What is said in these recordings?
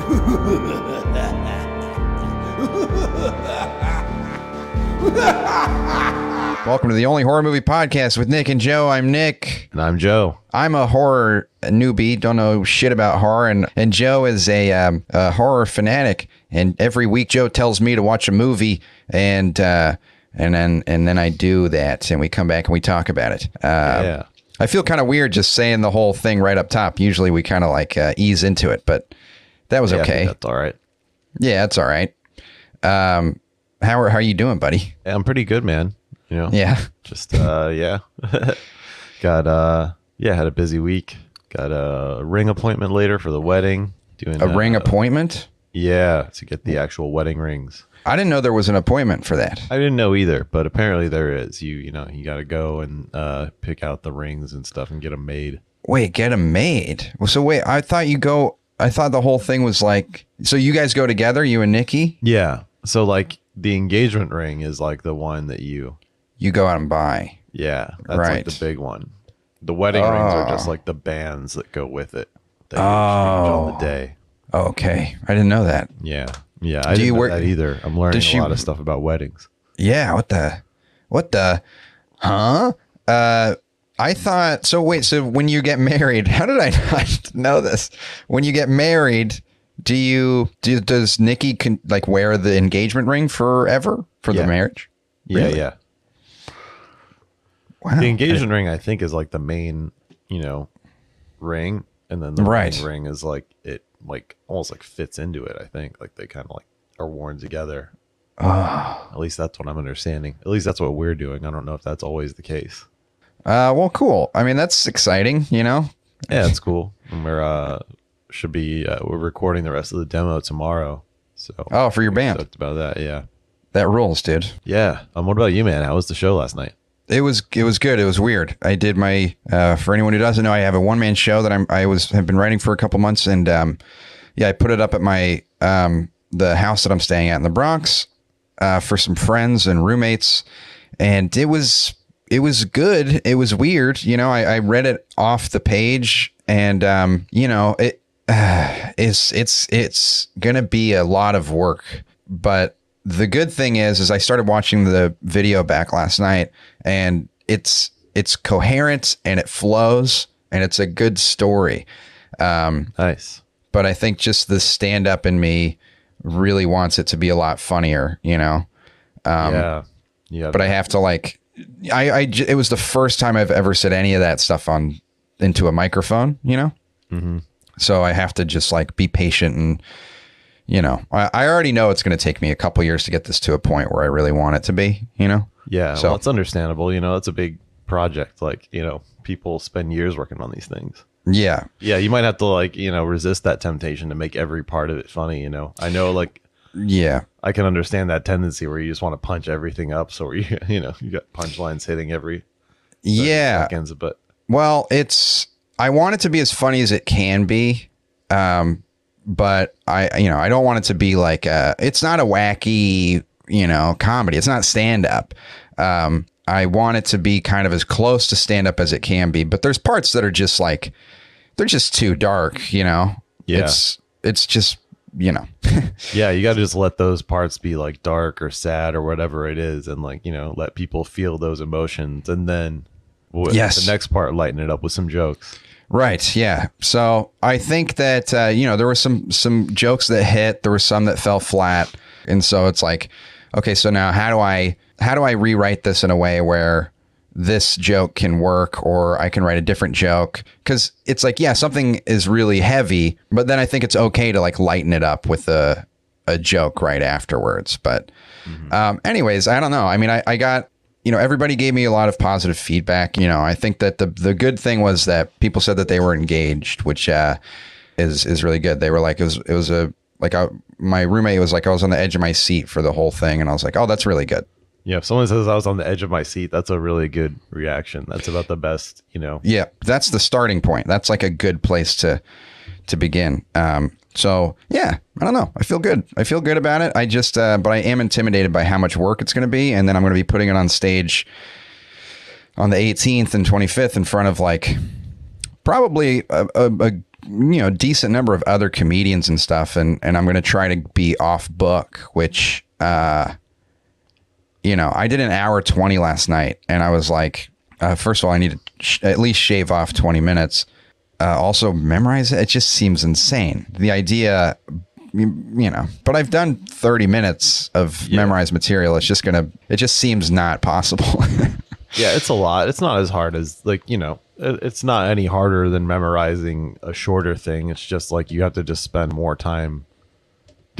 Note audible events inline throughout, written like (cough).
(laughs) Welcome to the only horror movie podcast with Nick and Joe. I'm Nick. And I'm Joe. I'm a horror newbie, don't know shit about horror, and and Joe is a, um, a horror fanatic. And every week, Joe tells me to watch a movie, and uh, and then and then I do that, and we come back and we talk about it. Uh, Yeah. I feel kind of weird just saying the whole thing right up top. Usually, we kind of like uh, ease into it, but that was Yeah, okay. that's all right. Yeah, that's all right. Um, how are how are you doing, buddy? Yeah, I'm pretty good, man. You know, Yeah. (laughs) just uh, yeah. (laughs) Got uh, yeah, had a busy week. Got a ring appointment later for the wedding. Doing A ring uh, appointment? Yeah, to get the actual wedding rings. I didn't know there was an appointment for that. I didn't know either, but apparently there is. You you know you got to go and uh, pick out the rings and stuff and get them made. Wait, get them made. Well, so wait, I thought you go. I thought the whole thing was like. So you guys go together, you and Nikki. Yeah. So like the engagement ring is like the one that you You go out and buy. Yeah, that's Right. like the big one. The wedding rings are just Oh. like the bands that go with it. That you on the Oh. day. Okay, I didn't know that. Yeah, yeah. I Do didn't you know that either. I'm learning Does a lot of stuff about weddings. Yeah. What the? What the? Huh? Uh. I thought so. Wait. So when you get married, (laughs) how did I not know this? When you get married, do you do? Does Nikki like wear the engagement ring forever for the marriage? Yeah, Really? yeah. Wow. The engagement ring, I think, is like the main, you know, ring, and then the Right. ring is like it, like almost like fits into it. I think, like they kind of like are worn together. Ah. At least that's what I'm understanding. At least that's what we're doing. I don't know if that's always the case. Uh. Well, cool. I mean, that's exciting. You know. Yeah, it's cool. And we're uh should be uh, we're recording the rest of the demo tomorrow. So Oh, for your band. stoked about that. Yeah, That rules, dude. yeah. Um, what about you, man? How was the show last night? It was it was good. It was weird. I did my uh, for anyone who doesn't know, I have a one man show that I'm I was have been writing for a couple months, and um, yeah, I put it up at my um, the house that I'm staying at in the Bronx uh, for some friends and roommates, and it was it was good. It was weird. You know, I, I read it off the page, and um, you know, it uh, (sighs) it's it's it's gonna be a lot of work, but the good thing is is I started watching the video back last night and it's it's coherent and it flows and it's a good story. Um, Nice. but I think just the stand up in me really wants it to be a lot funnier, you know. yeah, yeah. Um, But I have to like I, I it was the first time I've ever said any of that stuff on into a microphone, you know. Mm-hmm. So I have to just like be patient and you know I, I already know it's going to take me a couple years to get this to a point where I really want it to be, you know. yeah. so- well, it's understandable. You know, it's a big project. Like you know, people spend years working on these things. Yeah, Yeah, you might have to like you know resist that temptation to make every part of it funny. You know, I know like yeah. I can understand that tendency where you just want to punch everything up. So you (laughs) you know you got punchlines hitting every Yeah. seconds, but Well, it's I want it to be as funny as it can be. Um but I you know, I don't want it to be like a it's not a wacky, you know, comedy. It's not stand up. Um I want it to be kind of as close to stand up as it can be, but there's parts that are just like they're just too dark, you know. Yeah. It's it's just, you know. (laughs) Yeah, you got to just let those parts be like dark or sad or whatever it is, and like you know, let people feel those emotions, and then Yes. the next part lighten it up with some jokes. Right. Yeah. So I think that uh, you know there were some some jokes that hit. There were some that fell flat, and so it's like, okay, so now how do I how do I rewrite this in a way where this joke can work, or I can write a different joke? Because it's like, yeah, something is really heavy, but then I think it's okay to like lighten it up with a a joke right afterwards. But um, anyways, I don't know. I mean, I, I got you know everybody gave me a lot of positive feedback. You know, I think that the the good thing was that people said that they were engaged, which uh, is is really good. They were like it was it was a like I, my roommate was like I was on the edge of my seat for the whole thing, and I was like, oh, that's really good. Yeah, if someone says I was on the edge of my seat, that's a really good reaction. That's about the best, you know. Yeah, that's the starting point. That's like a good place to to begin. Um, so yeah, I don't know. I feel good. I feel good about it. I just, uh, but I am intimidated by how much work it's going to be, and then I'm going to be putting it on stage on the 18th and 25th in front of like probably a, a, a you know decent number of other comedians and stuff, and and I'm gonna try to be off book, which uh, you know, I did an hour twenty last night, and I was like, uh, first of all, I need to sh- at least shave off twenty minutes. Uh, also, memorize it. It just seems insane. The idea, you, you know, but I've done thirty minutes of memorized material. It's just gonna. It just seems not possible. (laughs) Yeah, it's a lot. It's not as hard as like you know. It's not any harder than memorizing a shorter thing. It's just like you have to just spend more time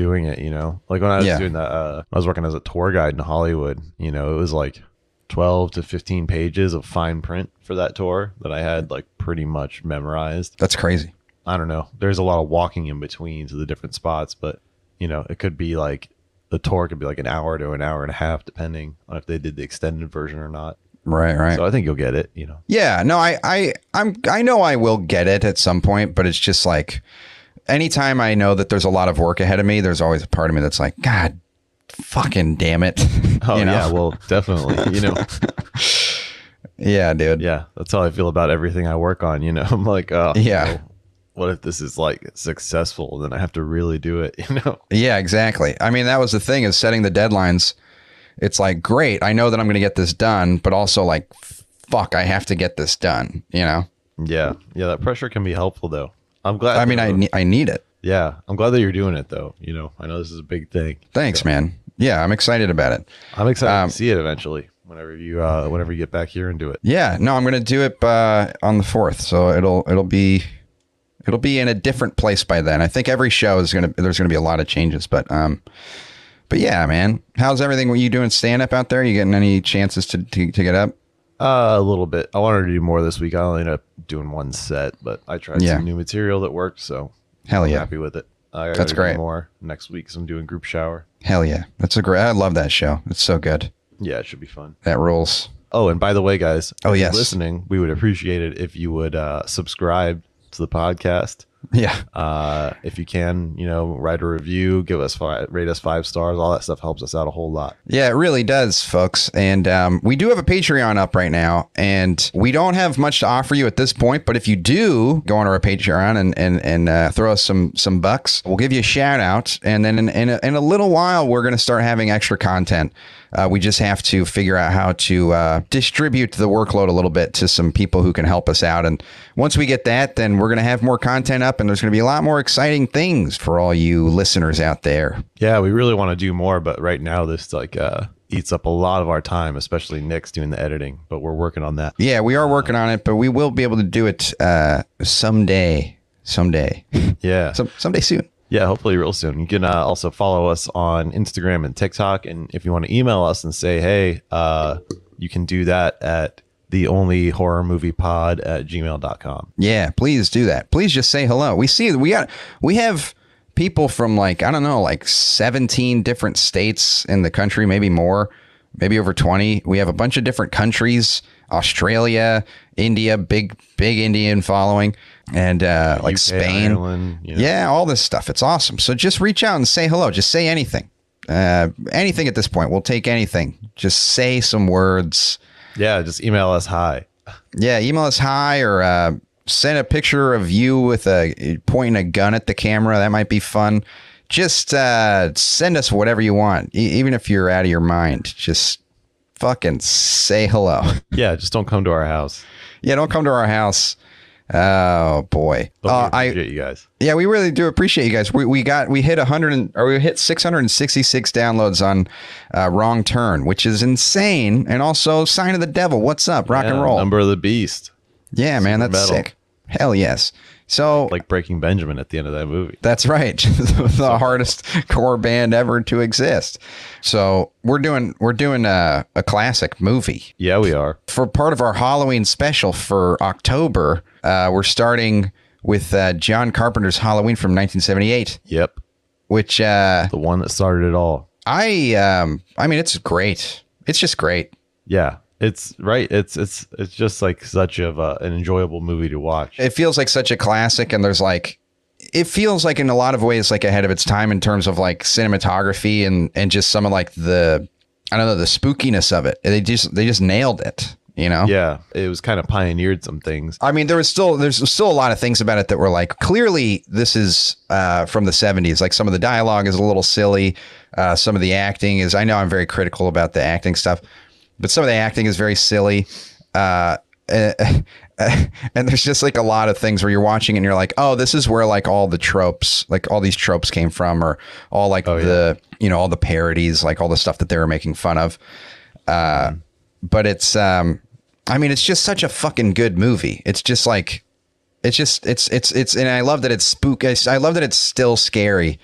doing it. You know, like when I was Yeah. doing that, uh, I was working as a tour guide in Hollywood. You know, it was like twelve to fifteen pages of fine print for that tour that I had like pretty much memorized. That's crazy. I don't know. There's a lot of walking in between to the different spots, but you know, it could be like the tour could be like an hour to an hour and a half, depending on if they did the extended version or not. Right. Right. So I think you'll get it. You know. Yeah, no, I, I, I'm, I know I will get it at some point, but it's just like, anytime I know that there's a lot of work ahead of me, there's always a part of me that's like, God, fucking damn it. (laughs) Oh you know? yeah, well, definitely. You know, (laughs) yeah, dude. yeah, that's how I feel about everything I work on. You know, (laughs) I'm like, oh, Yeah. well, what if this is like successful? Then I have to really do it. You know. Yeah, exactly. I mean, that was the thing is setting the deadlines. It's like, great, I know that I'm going to get this done, but also like, fuck, I have to get this done. You know, Yeah, yeah, that pressure can be helpful though. I'm glad. I mean, I, ne- I need it. yeah, I'm glad that you're doing it though. You know, I know this is a big thing. Thanks, man. Yeah, I'm excited about it. I'm excited Um, to see it eventually. Whenever you, uh, whenever you get back here and do it. Yeah, no, I'm going to do it uh, on the fourth, so it'll it'll be it'll be in a different place by then. I think every show is going to there's going to be a lot of changes, but um, but yeah, man, how's everything? Were you doing stand up out there? You getting any chances to to, to get up? Uh, a little bit. I wanted to do more this week. I only ended up doing one set, but I tried Yeah. some new material that worked, so Hell I'm yeah, happy with it. I gotta That's do great. More next week. So I'm doing group shower. hell yeah. That's a great. I love that show. It's so good. Yeah, it should be fun. That rules. Oh, and by the way, guys, Oh, if you're yes. listening, we would appreciate it if you would uh, subscribe to the podcast. Yeah, Uh, if you can, you know, write a review, give us five, rate us five stars. All that stuff helps us out a whole lot. Yeah, it really does, folks. And um, we do have a Patreon up right now, and we don't have much to offer you at this point. But if you do go on our Patreon and and and uh, throw us some some bucks, we'll give you a shout out. And then in in a, in a little while, we're going to start having extra content. Uh, we just have to figure out how to uh, distribute the workload a little bit to some people who can help us out. And once we get that, then we're going to have more content up, and there's going to be a lot more exciting things for all you listeners out there. Yeah, we really want to do more, but right now this like uh, eats up a lot of our time, especially Nick's doing the editing. But we're working on that. Yeah, we are working on it, but we will be able to do it uh, someday. Someday. Yeah, (laughs) Some someday soon. Yeah, hopefully real soon. You can uh, also follow us on Instagram and TikTok, and if you want to email us and say, hey, uh, you can do that at the only horror movie pod at gmail.com. Yeah, please do that. Please just say hello. We see we got we have people from like I don't know, like 17 different states in the country, maybe more, maybe over 20. We have a bunch of different countries, Australia, India, big big Indian following, and uh like UK, Spain. Ireland, you know. Yeah, all this stuff. It's awesome. So just reach out and say hello. Just say anything. Uh, anything at this point. We'll take anything. Just say some words. Yeah, just email us hi. Yeah, email us hi or uh, send a picture of you with a pointing a gun at the camera. That might be fun. Just uh, send us whatever you want, e- even if you're out of your mind. Just fucking say hello. (laughs) Yeah, just don't come to our house. yeah, don't come to our house. Oh boy. Uh, I appreciate you guys. yeah, we really do appreciate you guys. We, we got we hit 100 and, or we hit 666 downloads on uh, Wrong Turn, which is insane, and also Sign of the Devil. What's up, rock and roll? Number of the beast. yeah, man, that's metal. sick. Hell yes. So Like Breaking Benjamin at the end of that movie. that's right, (laughs) the hardest core band ever to exist. So we're doing we're doing a, a classic movie Yeah, we are. for part of our Halloween special for October. Uh, we're starting with uh, John Carpenter's Halloween from 1978, Yep. which uh, The one that started it all. I um I mean it's great. It's just great. Yeah. It's right. It's it's it's just like such of a, an enjoyable movie to watch. It feels like such a classic and there's like it feels like in a lot of ways like ahead of its time in terms of like cinematography and and just some of like the I don't know the spookiness of it. They just they just nailed it. You know? Yeah, it was kind of pioneered some things. I mean, there was still there's still a lot of things about it that were like clearly this is uh, from the '70s. Like some of the dialogue is a little silly. Uh, some of the acting is. I know I'm very critical about the acting stuff, but some of the acting is very silly. (laughs) Uh, and there's just like a lot of things where you're watching and you're like, oh, this is where like all the tropes, like all these tropes came from, or all like the you know all the parodies, like all the stuff that they were making fun of. Uh, but it's um, I mean, it's just such a fucking good movie. It's just like, it's just it's it's it's, and I love that it's spook. I love that it's still scary.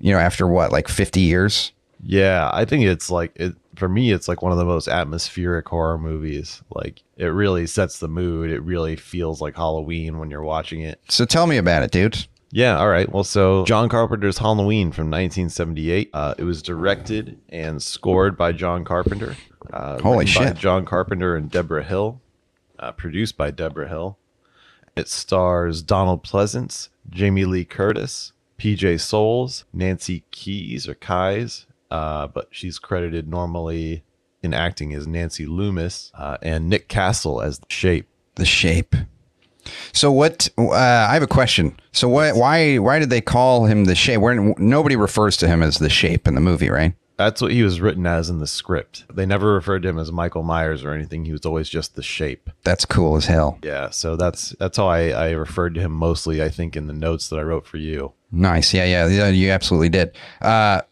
You know, after what like 50 years. Yeah, I think it's like it for me. It's like one of the most atmospheric horror movies. Like it really sets the mood. It really feels like Halloween when you're watching it. So tell me about it, dude. Yeah, all right. Well, so John Carpenter's Halloween from 1978. Uh, it was directed and scored by John Carpenter. Uh, Holy shit. John Carpenter and Deborah Hill. Uh, produced by Deborah Hill. It stars Donald Pleasence, Jamie Lee Curtis, PJ Soles, Nancy Keys or Kies, uh, but she's credited normally in acting as Nancy Loomis, uh, and Nick Castle as the Shape. The shape. So what? Uh, I have a question. So what? Why? Why did they call him the shape? Where nobody refers to him as the shape in the movie, right? That's what he was written as in the script. They never referred to him as Michael Myers or anything. He was always just the shape. That's cool as hell. Yeah, so that's that's how I, I referred to him mostly. I think in the notes that I wrote for you. Nice. Yeah, yeah, yeah. You absolutely did. Uh,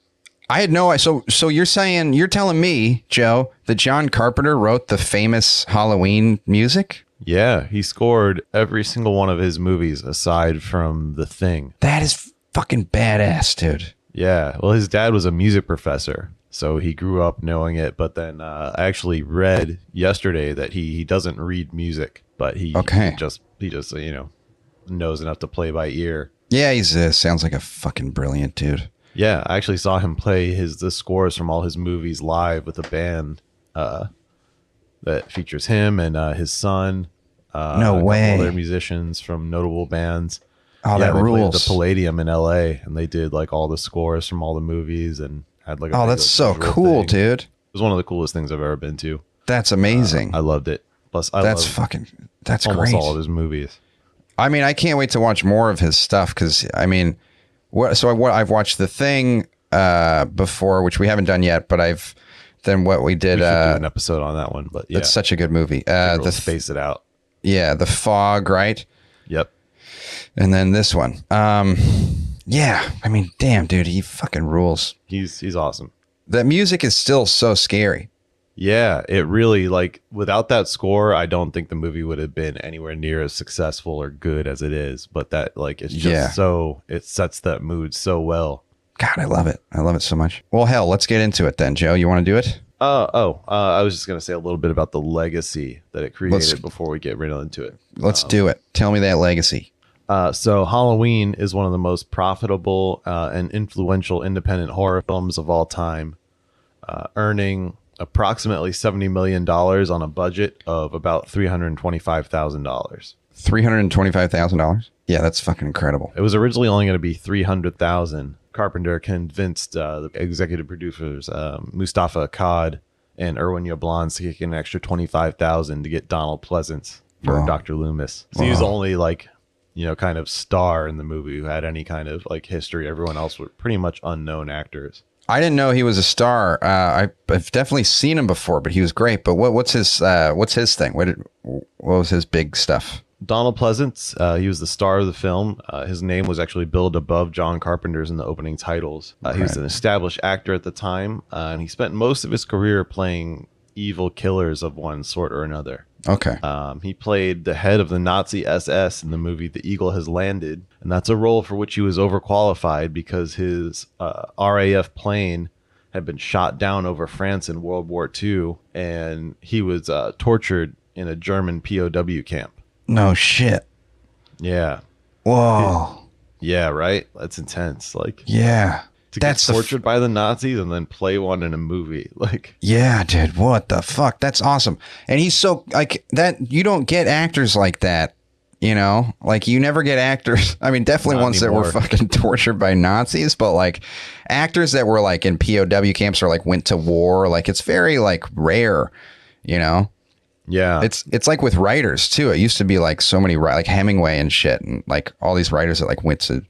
I had no. So, so you're saying you're telling me, Joe, that John Carpenter wrote the famous Halloween music? Yeah, he scored every single one of his movies aside from The Thing. That is fucking badass, dude. Yeah, well, his dad was a music professor, so he grew up knowing it. But then uh, I actually read yesterday that he he doesn't read music, but he, Okay. he just he just you know knows enough to play by ear. Yeah, he's uh, sounds like a fucking brilliant dude. Yeah, I actually saw him play his the scores from all his movies live with a band uh, that features him and uh, his son. Uh, No way. Other musicians from notable bands. Oh, yeah, that rules. the Palladium in L.A. and they did like all the scores from all the movies and had like. A Oh, big, that's like, so cool, thing. dude. It was one of the coolest things I've ever been to. That's amazing. I loved it. Plus, I that's fucking. That's almost great. all of his movies. I mean, I can't wait to watch more of his stuff because I mean, what? So I, what I've watched the thing uh, before, which we haven't done yet, but I've then what we did. We uh, an episode on that one, but yeah, It's such a good movie. Uh, the th- space it out. yeah, the fog, right? Yep. And then this one. Um, yeah, I mean, damn, dude, he fucking rules. He's he's awesome. That music is still so scary. Yeah, it really like without that score, I don't think the movie would have been anywhere near as successful or good as it is. But that like it's just Yeah. so it sets that mood so well. God, I love it. I love it so much. Well, hell, let's get into it then, Joe. You want to do it? Uh, oh, uh, I was just gonna say a little bit about the legacy that it created before we get right into it. Let's do it. Tell me that legacy. Uh, so Halloween is one of the most profitable uh, and influential independent horror films of all time, uh, earning approximately seventy million dollars on a budget of about three hundred twenty-five thousand dollars. Three hundred and twenty-five thousand dollars. Yeah, that's fucking incredible. It was originally only going to be three hundred thousand. Carpenter convinced uh, the executive producers um, Moustapha Akkad and Irwin Yablans to kick in an extra twenty five thousand to get Donald Pleasence for Wow. Doctor Loomis. So he was only like you know kind of star in the movie who had any kind of like history. Everyone else were pretty much unknown actors. I didn't know he was a star. Uh, I, I've definitely seen him before, but he was great. But what, what's his uh, what's his thing? What did, what was his big stuff? Donald Pleasence, uh, he was the star of the film. Uh, his name was actually billed above John Carpenter's in the opening titles. Uh, he was an established actor at the time, uh, and he spent most of his career playing evil killers of one sort or another. Okay, Um, he played the head of the Nazi SS in the movie The Eagle Has Landed, and that's a role for which he was overqualified because his uh, RAF plane had been shot down over France in World War II, and he was uh, tortured in a German POW camp. no shit. Yeah. Whoa, Yeah, right. That's intense. Like yeah, to that's get the f- tortured by the Nazis and then play one in a movie. (laughs) Like yeah, dude. What the fuck? That's awesome. And he's so like that. You don't get actors like that. You know, like you never get actors. (laughs) I mean, definitely Not ones that were fucking (laughs) tortured by Nazis, but like actors that were like in POW camps or like went to war. Like it's very like rare. You know. Yeah. It's it's like with writers too. It used to be like so many like Hemingway and shit, and like all these writers that like went to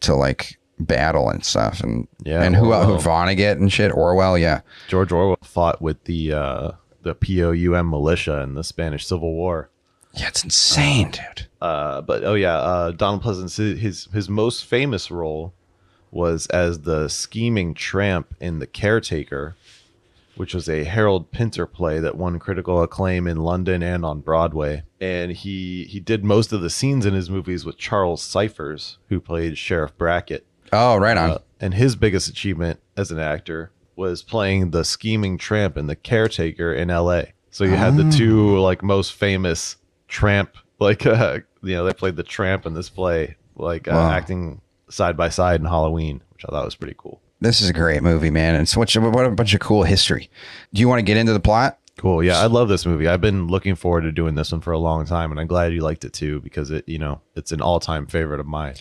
to like battle and stuff, and Yeah, and who who Orwell. Vonnegut and shit. Orwell, yeah. George Orwell fought with the uh, the POUM militia in the Spanish Civil War. Yeah, it's insane, dude. Uh, but oh yeah, uh, Donald Pleasence his his most famous role was as the scheming tramp in The Caretaker, which was a Harold Pinter play that won critical acclaim in London and on Broadway. And he he did most of the scenes in his movies with Charles Cyphers, who played Sheriff Brackett. Oh, right on. Uh, and his biggest achievement as an actor was playing the scheming tramp in The Caretaker in L.A. So you had the two like most famous tramp, (laughs) like uh, you know, they played the tramp in this play, like uh, Wow. acting side by side in Halloween, which I thought was pretty cool. This is a great movie, man. And so much, what a bunch of cool history. Do you want to get into the plot? Cool. Yeah, I love this movie. I've been looking forward to doing this one for a long time, and I'm glad you liked it too because it, you know, it's an all-time favorite of mine.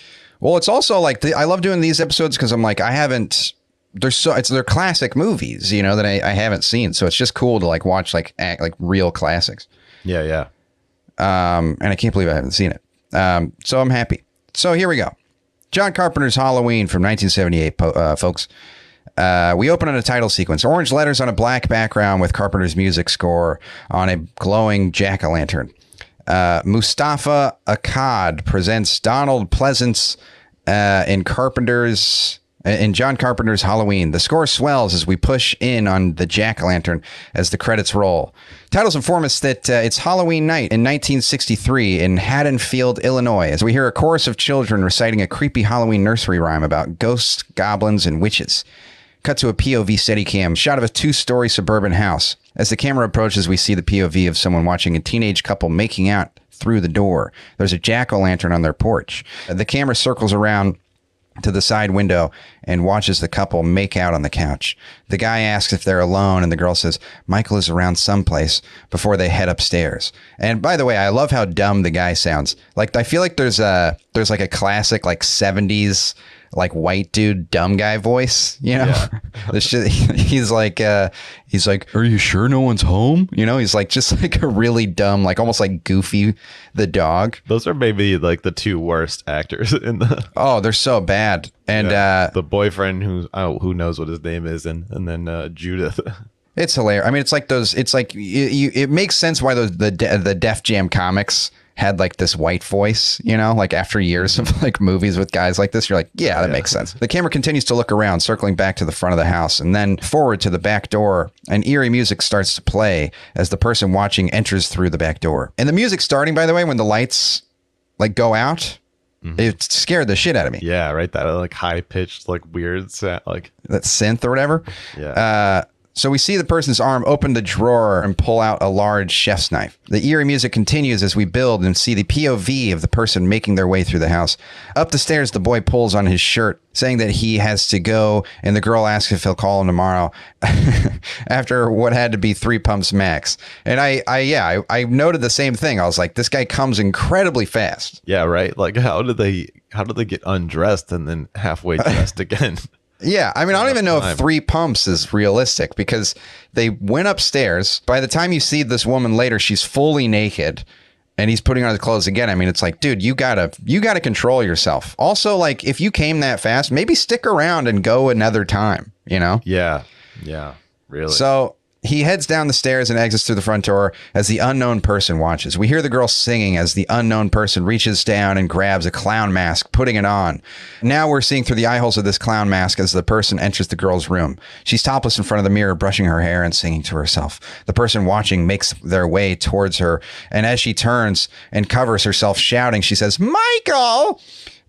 Well, it's also like the, I love doing these episodes because I'm like I haven't. They're so it's they're classic movies, you know, that I, I haven't seen. So it's just cool to like watch like act like real classics. Yeah, yeah. Um, and I can't believe I haven't seen it. Um, so I'm happy. So here we go. John Carpenter's Halloween from 1978, po- uh, folks. Uh, we open on a title sequence. Orange letters on a black background with Carpenter's music score on a glowing jack o' lantern. Uh, Moustapha Akkad presents Donald Pleasence uh, in Carpenter's in John Carpenter's Halloween. The score swells as we push in on the jack o' lantern as the credits roll. Titles inform us that uh, it's Halloween night in 1963 in Haddonfield, Illinois, as we hear a chorus of children reciting a creepy Halloween nursery rhyme about ghosts, goblins, and witches. Cut to a POV Steadicam shot of a two-story suburban house. As the camera approaches, we see the POV of someone watching a teenage couple making out through the door. There's a jack-o'-lantern on their porch. The camera circles around to the side window and watches the couple make out on the couch. The guy asks if they're alone, and the girl says Michael is around someplace before they head upstairs. And by the way, I love how dumb the guy sounds. Like I feel like there's a there's like a classic like '70s like white dude dumb guy voice. You know, (laughs) the shit. (laughs) He's like uh, he's like, "Are you sure no one's home?" You know, he's like just (laughs) like a really dumb, like almost like Goofy the dog. Those are maybe like the two worst actors in the Oh, they're so bad. And uh, the boyfriend who oh, who knows what his name is, and and then uh, Judith. It's hilarious. I mean, it's like those. It's like you, you, it makes sense why those the the Def Jam comics had like this white voice. You know, like after years of like movies with guys like this, you're like, yeah, that makes sense. The camera continues to look around, circling back to the front of the house, and then forward to the back door. And eerie music starts to play as the person watching enters through the back door. And the music starting, by the way, when the lights like go out, it scared the shit out of me. yeah, right. That like high pitched, like weird sound. Like that synth or whatever. Yeah. Uh, so we see the person's arm open the drawer and pull out a large chef's knife. The eerie music continues as we build and see the POV of the person making their way through the house. Up the stairs, the boy pulls on his shirt, saying that he has to go, and the girl asks if he'll call him tomorrow (laughs) after what had to be three pumps max. And I, I yeah, I, I noted the same thing. I was like, this guy comes incredibly fast. yeah, right. Like how did they how did they get undressed and then halfway dressed (laughs) again? Yeah, I mean, I don't even know if three pumps is realistic because they went upstairs. By the time you see this woman later, she's fully naked, and he's putting on the clothes again. I mean, it's like, dude, you gotta, you gotta control yourself. Also, like, if you came that fast, maybe stick around and go another time. You know. yeah, yeah, really. So he heads down the stairs and exits through the front door as the unknown person watches. We hear the girl singing as the unknown person reaches down and grabs a clown mask, putting it on. Now we're seeing through the eye holes of this clown mask as the person enters the girl's room. She's topless in front of the mirror, brushing her hair and singing to herself. The person watching makes their way towards her, and as she turns and covers herself, shouting, she says, Michael!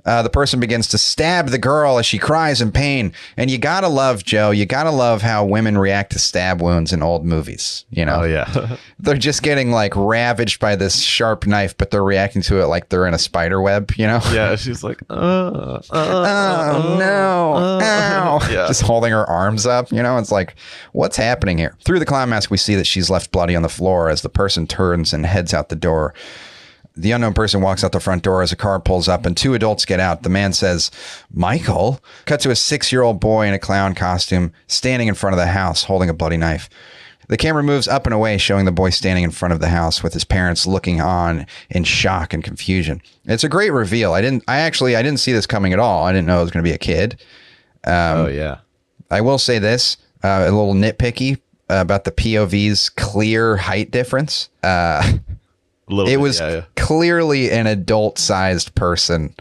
Uh, the person begins to stab the girl as she cries in pain. And you gotta love, Joe, you gotta love how women react to stab wounds in old movies. You know, oh yeah, (laughs) they're just getting like ravaged by this sharp knife, but they're reacting to it like they're in a spider web, you know? yeah. She's like, uh, uh, (laughs) Oh no! Ow! (laughs) Yeah. Just holding her arms up, you know. It's like, what's happening here? Through the clown mask, we see that she's left bloody on the floor as the person turns and heads out the door. The unknown person walks out the front door as a car pulls up and two adults get out. The man says, Michael. Cut to a six year old boy in a clown costume standing in front of the house holding a bloody knife. The camera moves up and away, showing the boy standing in front of the house with his parents looking on in shock and confusion. It's a great reveal. I didn't. I actually I didn't see this coming at all. I didn't know it was going to be a kid. oh yeah. I will say this: uh, a little nitpicky uh, about the POV's clear height difference. Uh, (laughs) it bit, was yeah, yeah. clearly an adult-sized person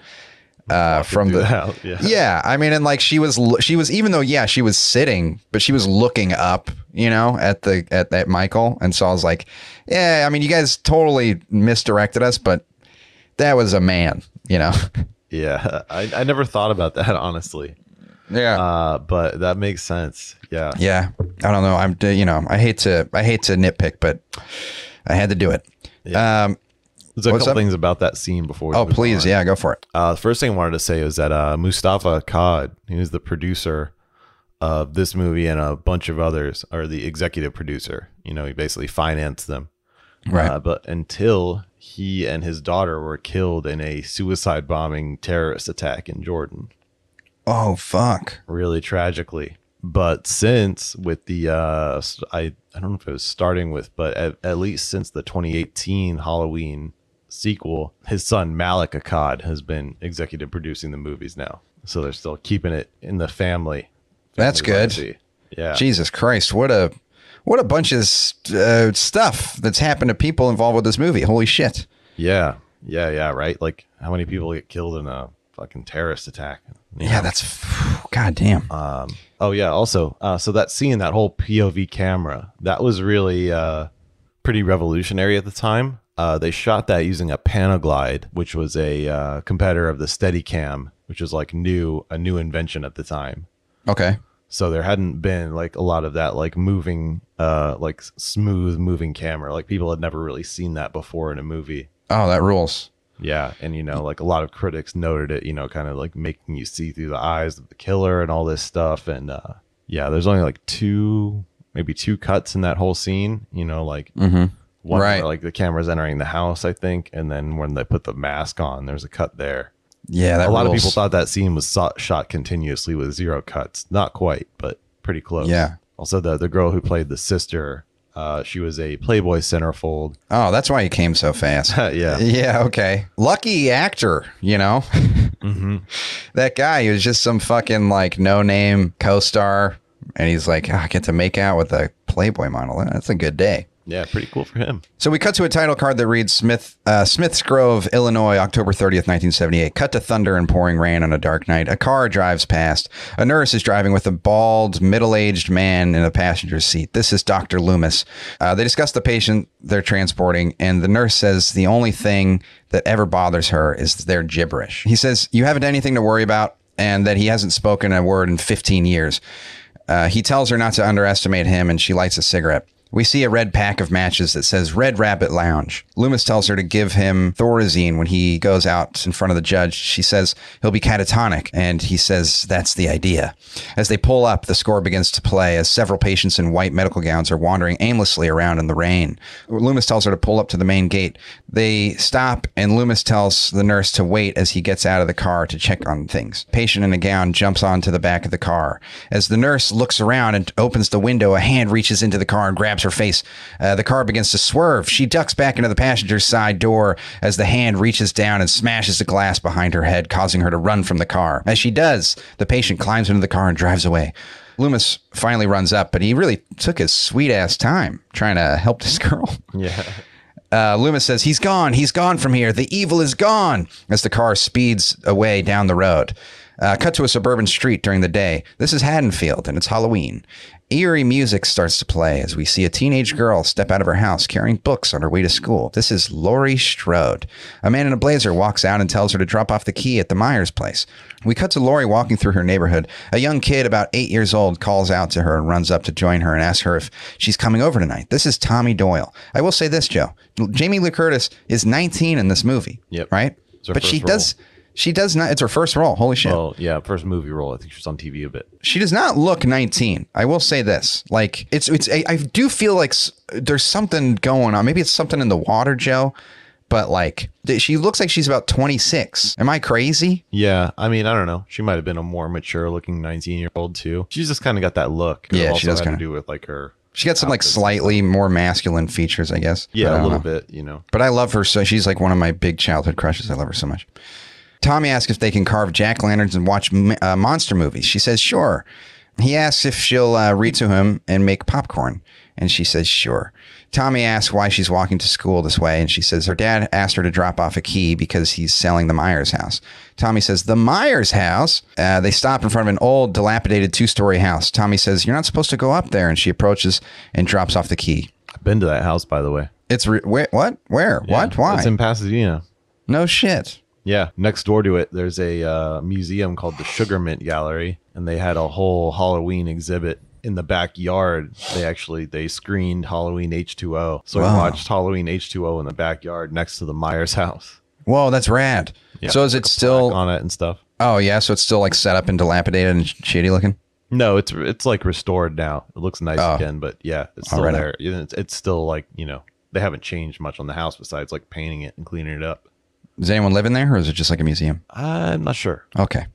uh, from the. yeah. yeah, I mean, and like she was, she was, even though yeah, she was sitting, but she was looking up, you know, at the at that Michael, and so I was like, yeah, I mean, you guys totally misdirected us, but that was a man, you know. (laughs) Yeah. I, I never thought about that (laughs) honestly. yeah. Uh, but that makes sense. Yeah. yeah. I don't know. I'm, you know, I hate to, I hate to nitpick, but I had to do it. Um. There's a What's couple up? things about that scene before. We Oh, please, on. yeah, go for it. Uh, the first thing I wanted to say is that uh, Moustapha Akkad, who's the producer of this movie and a bunch of others, or the executive producer. You know, he basically financed them. Right. Uh, but until he and his daughter were killed in a suicide bombing terrorist attack in Jordan, oh fuck. really tragically. But since with the uh, i i don't know if it was starting with, but at, at least since the 2018 Halloween sequel, his son Malek Akkad has been executive producing the movies now. So they're still keeping it in the family. That's good. legacy. Yeah. Jesus Christ, what a what a bunch of uh, stuff that's happened to people involved with this movie. Holy shit. Yeah. Yeah. Yeah. Right. Like how many people get killed in a fucking terrorist attack? You Yeah, know? that's god damn. Um, oh yeah. Also, uh, so that scene, that whole POV camera, that was really uh, pretty revolutionary at the time. Uh, they shot that using a Panaglide, which was a uh, competitor of the Steadicam, which was like new, a new invention at the time. okay. So there hadn't been like a lot of that like moving, uh, like smooth moving camera. Like people had never really seen that before in a movie. Oh, that rules. Yeah, and you know, like a lot of critics noted it, you know, kind of like making you see through the eyes of the killer and all this stuff. And uh yeah, there's only like two, maybe two cuts in that whole scene. You know, like one Right. like the camera's entering the house, I think, and then when they put the mask on, there's a cut there. Yeah, that a lot of people thought that scene was shot continuously with zero cuts. Not quite, but pretty close. Yeah. Also, the the girl who played the sister, uh, she was a Playboy centerfold. Oh, that's why he came so fast. (laughs) yeah. Yeah, okay. Lucky actor, you know? (laughs) Mm-hmm. That guy, he was just some fucking like no name co star. And he's like, "Ah, I get to make out with a Playboy model. That's a good day. Yeah, pretty cool for him. So we cut to a title card that reads Smith, uh, Smith's Grove, Illinois, October 30th, 1978. Cut to thunder and pouring rain on a dark night. A car drives past. A nurse is driving with a bald, middle aged man in a passenger seat. This is Dr. Loomis. Uh, they discuss the patient they're transporting, and the nurse says the only thing that ever bothers her is their gibberish. He says, You haven't anything to worry about, and that he hasn't spoken a word in 15 years. Uh, he tells her not to underestimate him, and she lights a cigarette. We see a red pack of matches that says Red Rabbit Lounge. Loomis tells her to give him Thorazine when he goes out in front of the judge. She says he'll be catatonic, and he says that's the idea. As they pull up, the score begins to play as several patients in white medical gowns are wandering aimlessly around in the rain. Loomis tells her to pull up to the main gate. They stop, and Loomis tells the nurse to wait as he gets out of the car to check on things. Patient in a gown jumps onto the back of the car. As the nurse looks around and opens the window, a hand reaches into the car and grabs her face. Uh, the car begins to swerve. She ducks back into the passenger's side door as the hand reaches down and smashes the glass behind her head, causing her to run from the car. As she does, the patient climbs into the car and drives away. Loomis finally runs up, but he really took his sweet ass time trying to help this (laughs) girl. Yeah. Uh, Loomis says, He's gone. He's gone from here. The evil is gone as the car speeds away down the road. Uh, cut to a suburban street during the day. This is Haddonfield, and it's Halloween. Eerie music starts to play as we see a teenage girl step out of her house carrying books on her way to school. This is Laurie Strode. A man in a blazer walks out and tells her to drop off the key at the Myers place. We cut to Laurie walking through her neighborhood. A young kid about eight years old calls out to her and runs up to join her and asks her if she's coming over tonight. This is Tommy Doyle. I will say this, Joe. Jamie Lee Curtis is 19 in this movie. Yep. Right? But she first does. She does not. It's her first role. Holy shit. Well, yeah, first movie role. I think she was on TV a bit. She does not look 19. I will say this. Like it's it's I, I do feel like there's something going on. Maybe it's something in the water, Joe. But like she looks like she's about 26. Am I crazy? Yeah, I mean, I don't know. She might have been a more mature looking 19 year old too. She's just kind of got that look. Yeah, she does kinda- do with like her She got some like slightly more masculine features, I guess. Yeah, I a little know. bit. You know. But I love her so she's like one of my big childhood crushes. I love her so much. Tommy asks if they can carve jack lanterns and watch uh, monster movies. She says sure. He asks if she'll uh, read to him and make popcorn, and she says sure. Tommy asks why she's walking to school this way, and she says her dad asked her to drop off a key because he's selling the Myers house. Tommy says, The Myers house? Uh, they stop in front of an old, dilapidated two story house. Tommy says, You're not supposed to go up there, and she approaches and drops off the key. I've been to that house, by the way. It's re- where, what? Where? what? Why? It's in Pasadena. no shit. Yeah, next door to it, there's a uh, museum called the Sugarmynt Gallery, and they had a whole Halloween exhibit in the backyard. They actually they screened Halloween H2O, so Wow. I watched Halloween H2O in the backyard next to the Myers (laughs) house. Whoa, that's rad. Yeah, so is it still? on it and stuff. Oh yeah, so it's still like set up and dilapidated and shady looking. No, it's it's like restored now. It looks nice Oh. again, but yeah, it's still there. It's, it's still like you know they haven't changed much on the house besides like painting it and cleaning it up. Does anyone live in there, or is it just like a museum? I'm not sure. Okay,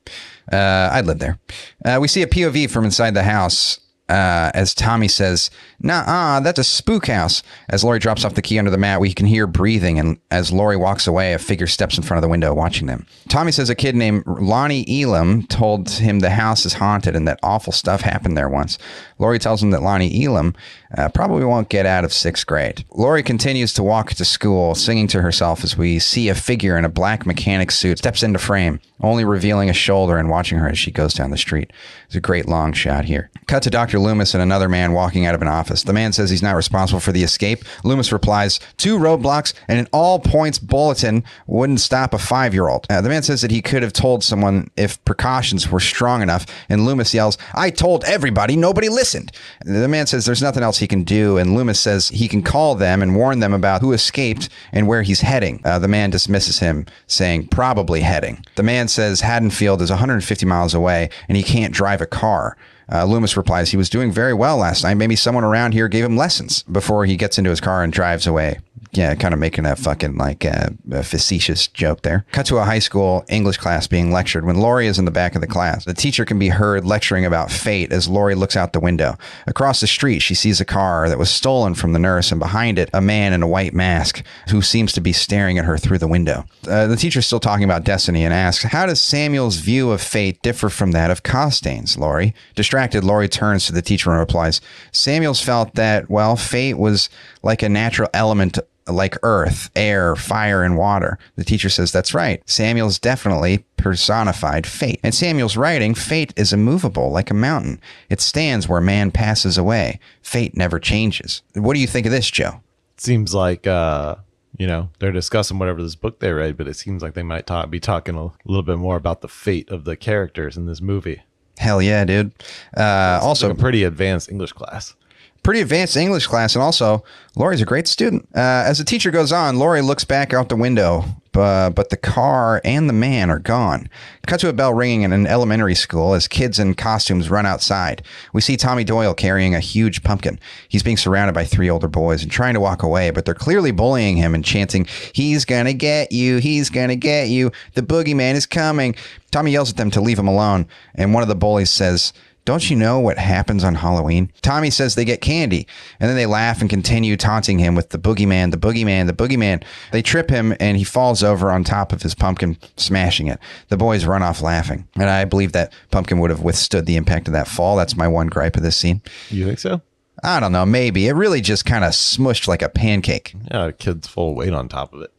uh, I'd live there. Uh, we see a POV from inside the house. Uh, as Tommy says, "Nah, that's a spook house." As Laurie drops off the key under the mat, we can hear breathing, and as Laurie walks away, a figure steps in front of the window, watching them. Tommy says a kid named Lonnie Elam told him the house is haunted and that awful stuff happened there once. Laurie tells him that Lonnie Elam uh, probably won't get out of sixth grade. Laurie continues to walk to school, singing to herself as we see a figure in a black mechanic suit steps into frame, only revealing a shoulder and watching her as she goes down the street. It's a great long shot here. Cut to Dr. Loomis and another man walking out of an office. The man says he's not responsible for the escape. Loomis replies, Two roadblocks and an all points bulletin wouldn't stop a five year old. Uh, the man says that he could have told someone if precautions were strong enough. And Loomis yells, I told everybody, nobody listened. The man says there's nothing else he can do. And Loomis says he can call them and warn them about who escaped and where he's heading. Uh, the man dismisses him, saying, probably heading. The man says Haddonfield is 150 miles away and he can't drive a car. Uh, Loomis replies, he was doing very well last night. Maybe someone around here gave him lessons before he gets into his car and drives away. Yeah, kind of making a fucking like a facetious joke there. Cut to a high school English class being lectured when Laurie is in the back of the class. The teacher can be heard lecturing about fate as Laurie looks out the window. Across the street, she sees a car that was stolen from the nurse, and behind it, a man in a white mask who seems to be staring at her through the window. Uh, the teacher's still talking about destiny and asks, How does Samuel's view of fate differ from that of Costain's, Laurie? Distracted, Laurie turns to the teacher and replies, Samuel's felt that, well, fate was like a natural element like earth, air, fire, and water. The teacher says that's right. Samuel's definitely personified fate. And Samuel's writing, fate is immovable like a mountain. It stands where man passes away. Fate never changes. What do you think of this, Joe? seems like uh you know they're discussing whatever this book they read but it seems like they might talk, be talking a little bit more about the fate of the characters in this movie Hell yeah, dude. Uh, also, Like a pretty advanced english class pretty advanced English class, and also Laurie's a great student. Uh, as the teacher goes on, Laurie looks back out the window, but, but the car and the man are gone. Cut to a bell ringing in an elementary school as kids in costumes run outside. We see Tommy Doyle carrying a huge pumpkin. He's being surrounded by three older boys and trying to walk away, but they're clearly bullying him and chanting, He's gonna get you, he's gonna get you, the boogeyman is coming. Tommy yells at them to leave him alone, and one of the bullies says, don't you know what happens on Halloween? Tommy says they get candy, and then they laugh and continue taunting him with the boogeyman, the boogeyman, the boogeyman. They trip him, and he falls over on top of his pumpkin, smashing it. The boys run off laughing, and I believe that pumpkin would have withstood the impact of that fall. That's my one gripe of this scene. you think so I don't know, maybe. It really just kind of smushed like a pancake. yeah a kid's full weight on top of it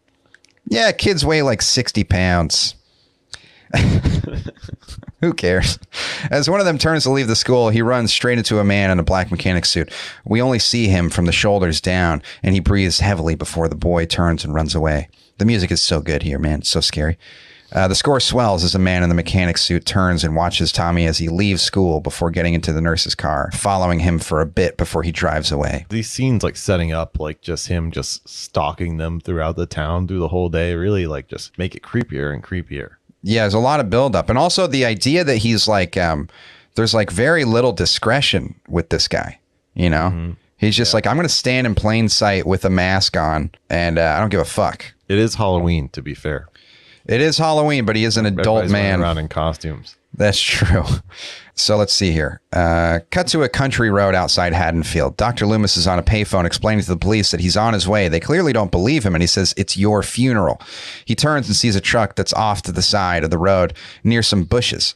Yeah, kids weigh like 60 pounds. (laughs) Who cares? As one of them turns to leave the school, he runs straight into a man in a black mechanic suit. We only see him from the shoulders down, and he breathes heavily before the boy turns and runs away. The music is so good here, man. It's so scary. Uh, the score swells as the man in the mechanic suit turns and watches Tommy as he leaves school before getting into the nurse's car, following him for a bit before he drives away. these scenes like setting up like just him just stalking them throughout the town through the whole day really like just make it creepier and creepier Yeah, there's a lot of buildup, and also the idea that he's like, um, there's like very little discretion with this guy. You know, he's just like, I'm going to stand in plain sight with a mask on, and uh, I don't give a fuck. it is halloween to be fair It is Halloween, but he is an adult Everybody's man. around in costumes That's (laughs) true. So let's see here. Uh, cut to a country road outside Haddonfield. Dr. Loomis is on a payphone explaining to the police that he's on his way. They clearly don't believe him, and he says, It's your funeral. He turns and sees a truck that's off to the side of the road near some bushes.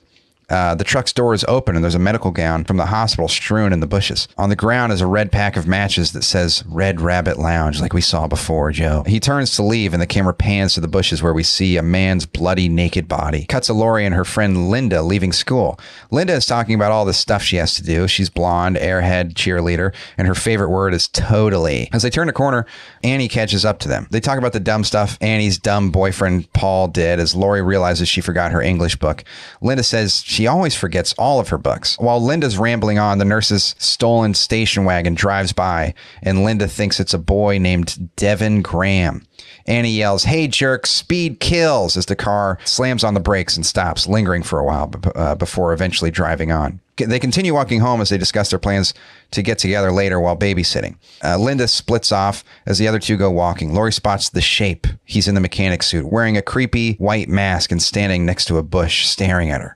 Uh, the truck's door is open and there's a medical gown from the hospital strewn in the bushes. On the ground is a red pack of matches that says Red Rabbit Lounge, like we saw before, Joe. He turns to leave and the camera pans to the bushes where we see a man's bloody naked body. Cuts to Laurie and her friend Linda leaving school. Linda is talking about all the stuff she has to do. She's blonde, airhead, cheerleader, and her favorite word is totally. As they turn a corner, Annie catches up to them. They talk about the dumb stuff Annie's dumb boyfriend Paul did as Laurie realizes she forgot her English book. Linda says she always forgets all of her books. While Linda's rambling on, the nurse's stolen station wagon drives by, and Linda thinks it's a boy named Devin Graham. Annie yells, Hey, jerk, speed kills as the car slams on the brakes and stops, lingering for a while uh, before eventually driving on. They continue walking home as they discuss their plans to get together later while babysitting. Uh, Linda splits off as the other two go walking. Laurie spots the shape. He's in the mechanic suit, wearing a creepy white mask and standing next to a bush, staring at her.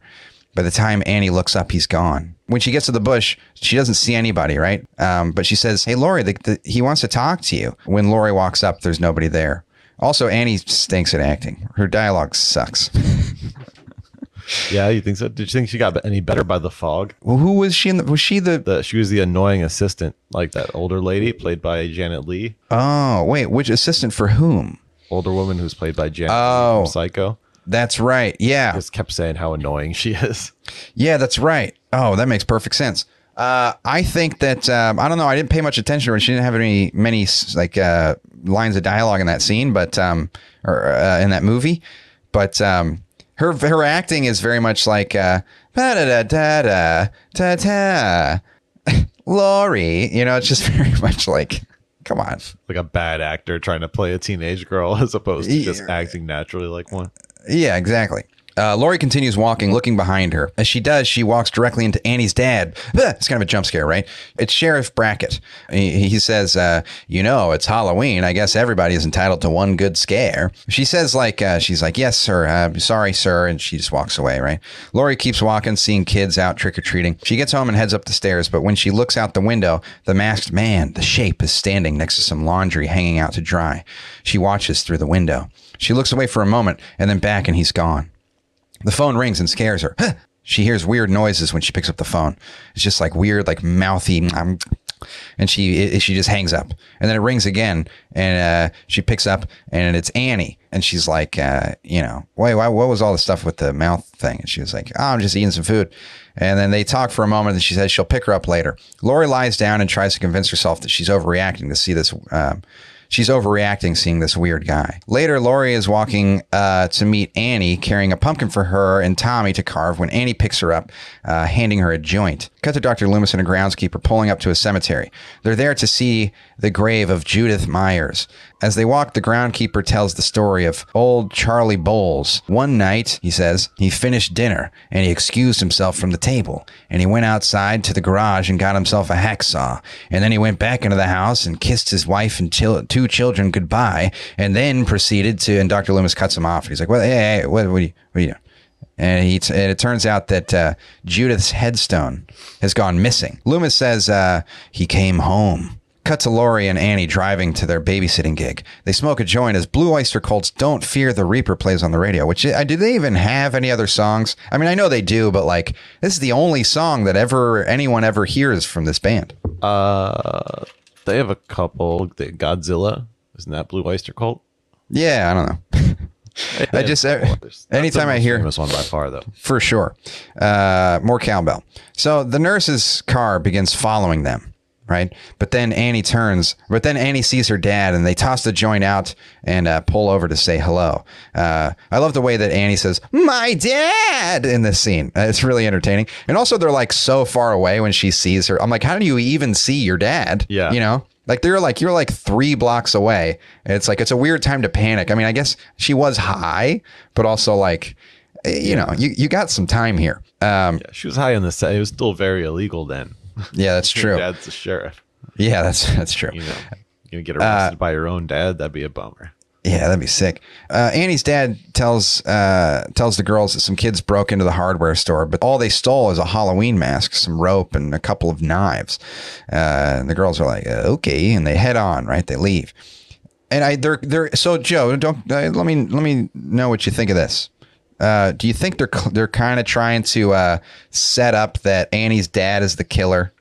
By the time Annie looks up, he's gone. When she gets to the bush, she doesn't see anybody, right? Um, but she says, Hey, Laurie, the, the, he wants to talk to you. When Laurie walks up, there's nobody there. Also, Annie stinks at acting. Her dialogue sucks. (laughs) yeah, you think so? Did you think she got any better by the fog? Well, who was she? In the, was she the, the? She was the annoying assistant, like that older lady played by Janet Leigh. Oh, wait, which assistant for whom? Older woman who's played by Janet. Oh, Psycho. That's right. Yeah. Just kept saying how annoying she is. Yeah, that's right. Oh, that makes perfect sense. Uh, I think that um, I don't know. I didn't pay much attention to her. She didn't have any many like uh, lines of dialogue in that scene, but um, or uh, in that movie. But um, her her acting is very much like uh, da da da da da da. Laurie, you know, it's just (laughs) very much like come on, like a bad actor trying to play a teenage girl (laughs) as opposed to just acting naturally like one. Yeah, exactly. Uh, Laurie continues walking, looking behind her. As she does, she walks directly into Annie's dad. (laughs) It's kind of a jump scare, right? It's Sheriff Brackett. He, he says, uh, You know, it's Halloween. I guess everybody is entitled to one good scare. She says, like, uh, she's like, Yes, sir. Uh, sorry, sir. And she just walks away, right? Laurie keeps walking, seeing kids out trick or treating. She gets home and heads up the stairs, but when she looks out the window, the masked man, the shape, is standing next to some laundry hanging out to dry. She watches through the window. She looks away for a moment and then back, and he's gone. The phone rings and scares her. She hears weird noises when she picks up the phone. It's just like weird, like mouthy, um, and she she just hangs up. And then it rings again, and uh, she picks up, and it's Annie, and she's like, uh, you know, wait, why, what was all the stuff with the mouth thing? And she was like, oh, I'm just eating some food. And then they talk for a moment, and she says she'll pick her up later. Laurie lies down and tries to convince herself that she's overreacting to see this. Um, She's overreacting seeing this weird guy. Later, Laurie is walking uh, to meet Annie, carrying a pumpkin for her and Tommy to carve when Annie picks her up, uh, handing her a joint. Cut to Dr. Loomis and a groundskeeper pulling up to a cemetery. They're there to see the grave of Judith Myers. As they walk, the groundkeeper tells the story of old Charlie Bowles. One night, he says, he finished dinner and he excused himself from the table and he went outside to the garage and got himself a hacksaw. And then he went back into the house and kissed his wife and two children goodbye and then proceeded to, and Dr. Loomis cuts him off. He's like, well, hey, hey what, what, are you, what are you doing? And, he t- and it turns out that uh, Judith's headstone has gone missing. Loomis says uh, he came home Cut to Laurie and Annie driving to their babysitting gig. They smoke a joint as Blue Oyster Cult's Don't Fear the Reaper plays on the radio, which uh, do they even have any other songs? I mean, I know they do, but like this is the only song that ever anyone ever hears from this band. Uh they have a couple. Godzilla, isn't that Blue Oyster Cult? Yeah, I don't know. (laughs) I just uh, anytime I hear this one by far though for sure uh, more cowbell. So the nurse's car begins following them right? But then Annie turns, but then Annie sees her dad and they toss the joint out and uh, pull over to say hello. Uh, I love the way that Annie says, My dad in this scene. Uh, it's really entertaining. And also, they're like so far away when she sees her. I'm like, How do you even see your dad? Yeah. You know? Like they're like you're like three blocks away. It's like it's a weird time to panic. I mean, I guess she was high, but also like eh, you know, you, you got some time here. Um, yeah, she was high in the set. It was still very illegal then. Yeah, that's true. dad's the sheriff. Yeah, that's that's true. You know, you gonna get arrested uh, by your own dad. That'd be a bummer. Yeah, that'd be sick. Uh, Annie's dad tells uh, tells the girls that some kids broke into the hardware store, but all they stole is a Halloween mask, some rope, and a couple of knives. Uh, and the girls are like, "Okay," and they head on. Right, they leave. And I, they're they're so Joe. Don't uh, let me let me know what you think of this. Uh, do you think they're they're kind of trying to uh, set up that Annie's dad is the killer?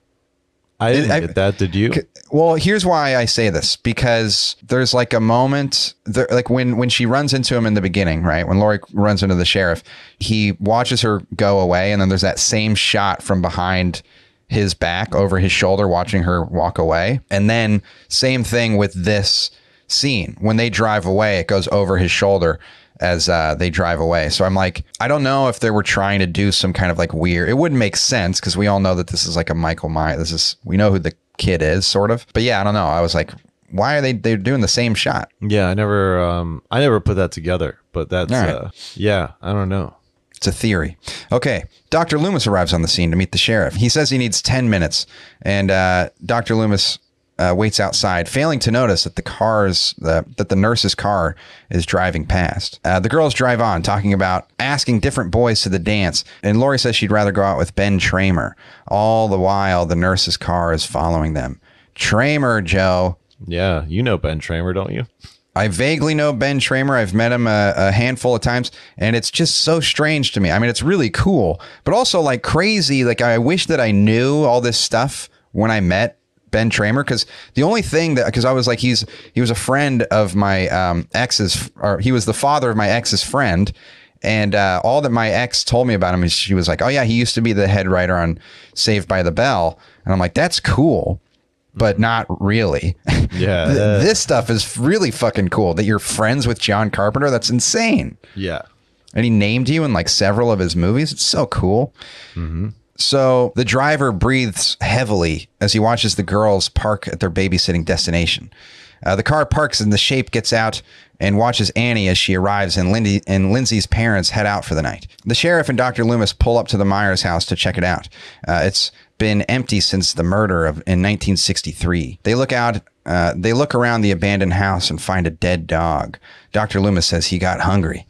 I didn't I- get that. Did you? Well, here's why I say this because there's like a moment there, like when when she runs into him in the beginning, right? When Laurie runs into the sheriff, he watches her go away, and then there's that same shot from behind his back over his shoulder, watching her walk away, and then same thing with this scene when they drive away, it goes over his shoulder as uh, they drive away. So I'm like, I don't know if they were trying to do some kind of like weird. It wouldn't make sense because we all know that this is like a Michael Myers. This is we know who the kid is, sort of. But yeah, I don't know. I was like, why are they they're doing the same shot? Yeah, I never. Um, I never put that together. But that's. Right. Uh, yeah, I don't know. It's a theory. Okay. Dr. Loomis arrives on the scene to meet the sheriff. He says he needs 10 minutes, and uh, Dr. Loomis uh, waits outside, failing to notice that the car's the, that the nurse's car is driving past. Uh, the girls drive on, talking about asking different boys to the dance, and Laurie says she'd rather go out with Ben Tramer. All the while, the nurse's car is following them. Tramer, Joe. Yeah, you know Ben Tramer, don't you? I vaguely know Ben Tramer. I've met him a, a handful of times, and it's just so strange to me. I mean, it's really cool, but also like crazy. Like, I wish that I knew all this stuff when I met Ben Tramer, because the only thing that, because I was like, he's he was a friend of my um, ex's, or he was the father of my ex's friend. And uh, all that my ex told me about him is she was like, "Oh yeah, he used to be the head writer on Saved by the Bell," and I'm like, "That's cool, but not really." (laughs) Yeah. Th- this stuff is really fucking cool that you're friends with John Carpenter. That's insane. yeah. And he named you in like several of his movies. It's so cool. So the driver breathes heavily as he watches the girls park at their babysitting destination. Uh, the car parks and the shape gets out and watches Annie as she arrives, and Lindy and Lindsay's parents head out for the night. The sheriff and Dr. Loomis pull up to the Myers house to check it out. Uh, it's been empty since the murder of in 1963. They look out. Uh, they look around the abandoned house and find a dead dog. Dr. Loomis says he got hungry.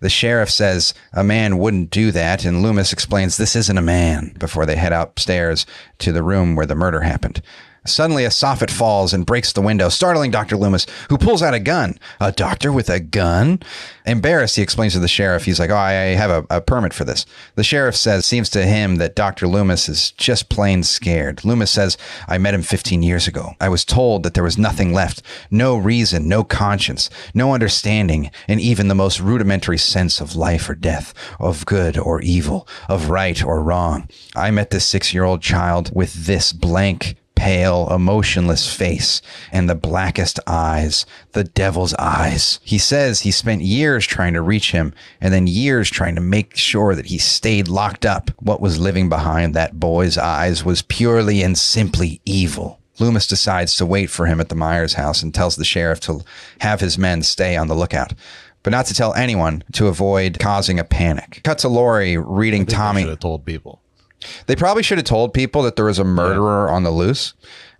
The sheriff says a man wouldn't do that, and Loomis explains this isn't a man before they head upstairs to the room where the murder happened. Suddenly, a soffit falls and breaks the window, startling Dr. Loomis, who pulls out a gun. A doctor with a gun? Embarrassed, he explains to the sheriff, he's like, Oh, I have a, a permit for this. The sheriff says, seems to him that Dr. Loomis is just plain scared. Loomis says, I met him 15 years ago. I was told that there was nothing left no reason, no conscience, no understanding, and even the most rudimentary sense of life or death, of good or evil, of right or wrong. I met this six year old child with this blank, pale, emotionless face and the blackest eyes, the devil's eyes. He says he spent years trying to reach him and then years trying to make sure that he stayed locked up. What was living behind that boy's eyes was purely and simply evil. Loomis decides to wait for him at the Myers house and tells the sheriff to have his men stay on the lookout. But not to tell anyone to avoid causing a panic. Cut to Laurie reading Tommy. Should have told people. They probably should have told people that there was a murderer on the loose.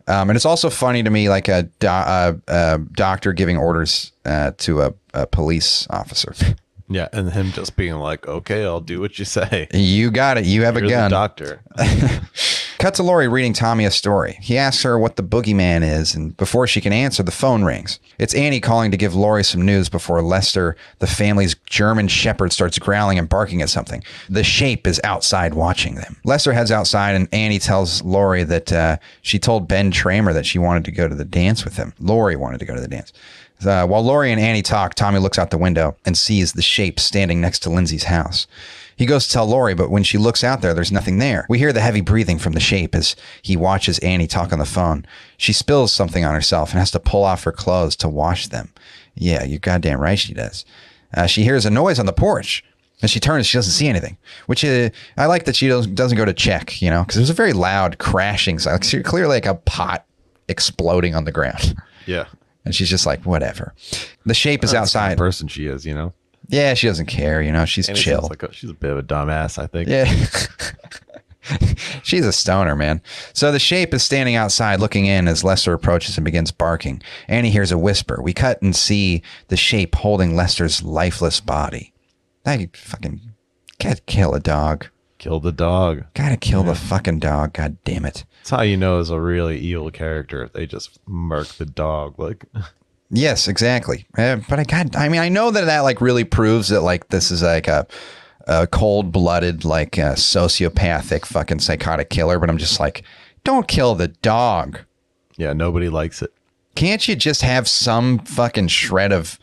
Um, and it's also funny to me, like a, do- doctor giving orders uh, to a, a police officer. (laughs) Yeah, and him just being like, "Okay, I'll do what you say." You got it. You have You're a gun. doctor. (laughs) Cut to Laurie reading Tommy a story. He asks her what the boogeyman is, and before she can answer, the phone rings. It's Annie calling to give Laurie some news before Lester, the family's German shepherd, starts growling and barking at something. The shape is outside watching them. Lester heads outside, and Annie tells Laurie that uh, she told Ben Tramer that she wanted to go to the dance with him. Laurie wanted to go to the dance. Uh, while Laurie and Annie talk, Tommy looks out the window and sees the shape standing next to Lindsay's house. He goes to tell Laurie, but when she looks out there, there's nothing there. We hear the heavy breathing from the shape as he watches Annie talk on the phone. She spills something on herself and has to pull off her clothes to wash them. Yeah, you're goddamn right she does. Uh, she hears a noise on the porch. And she turns, she doesn't see anything, which uh, I like that she doesn't, doesn't go to check, you know, because it was a very loud crashing sound. Like, clearly like a pot exploding on the ground. Yeah, And she's just like, whatever. The shape is That's the outside. of person she is, you know. Yeah, she doesn't care. You know, she's Annie chill. Like a, she's a bit of a dumbass, I think. yeah. (laughs) She's a stoner, man. So the shape is standing outside looking in as Lester approaches and begins barking. Annie hears a whisper. We cut and see the shape holding Lester's lifeless body. I fucking can't kill a dog. Kill the dog. Gotta kill the fucking dog. God damn it. That's how you know it's a really evil character if they just murk the dog. Like, (laughs) Yes, exactly. Uh, but I got. I mean, I know that that like really proves that like this is like a, a cold blooded like uh, sociopathic fucking psychotic killer. But I'm just like, don't kill the dog. yeah, nobody likes it. Can't you just have some fucking shred of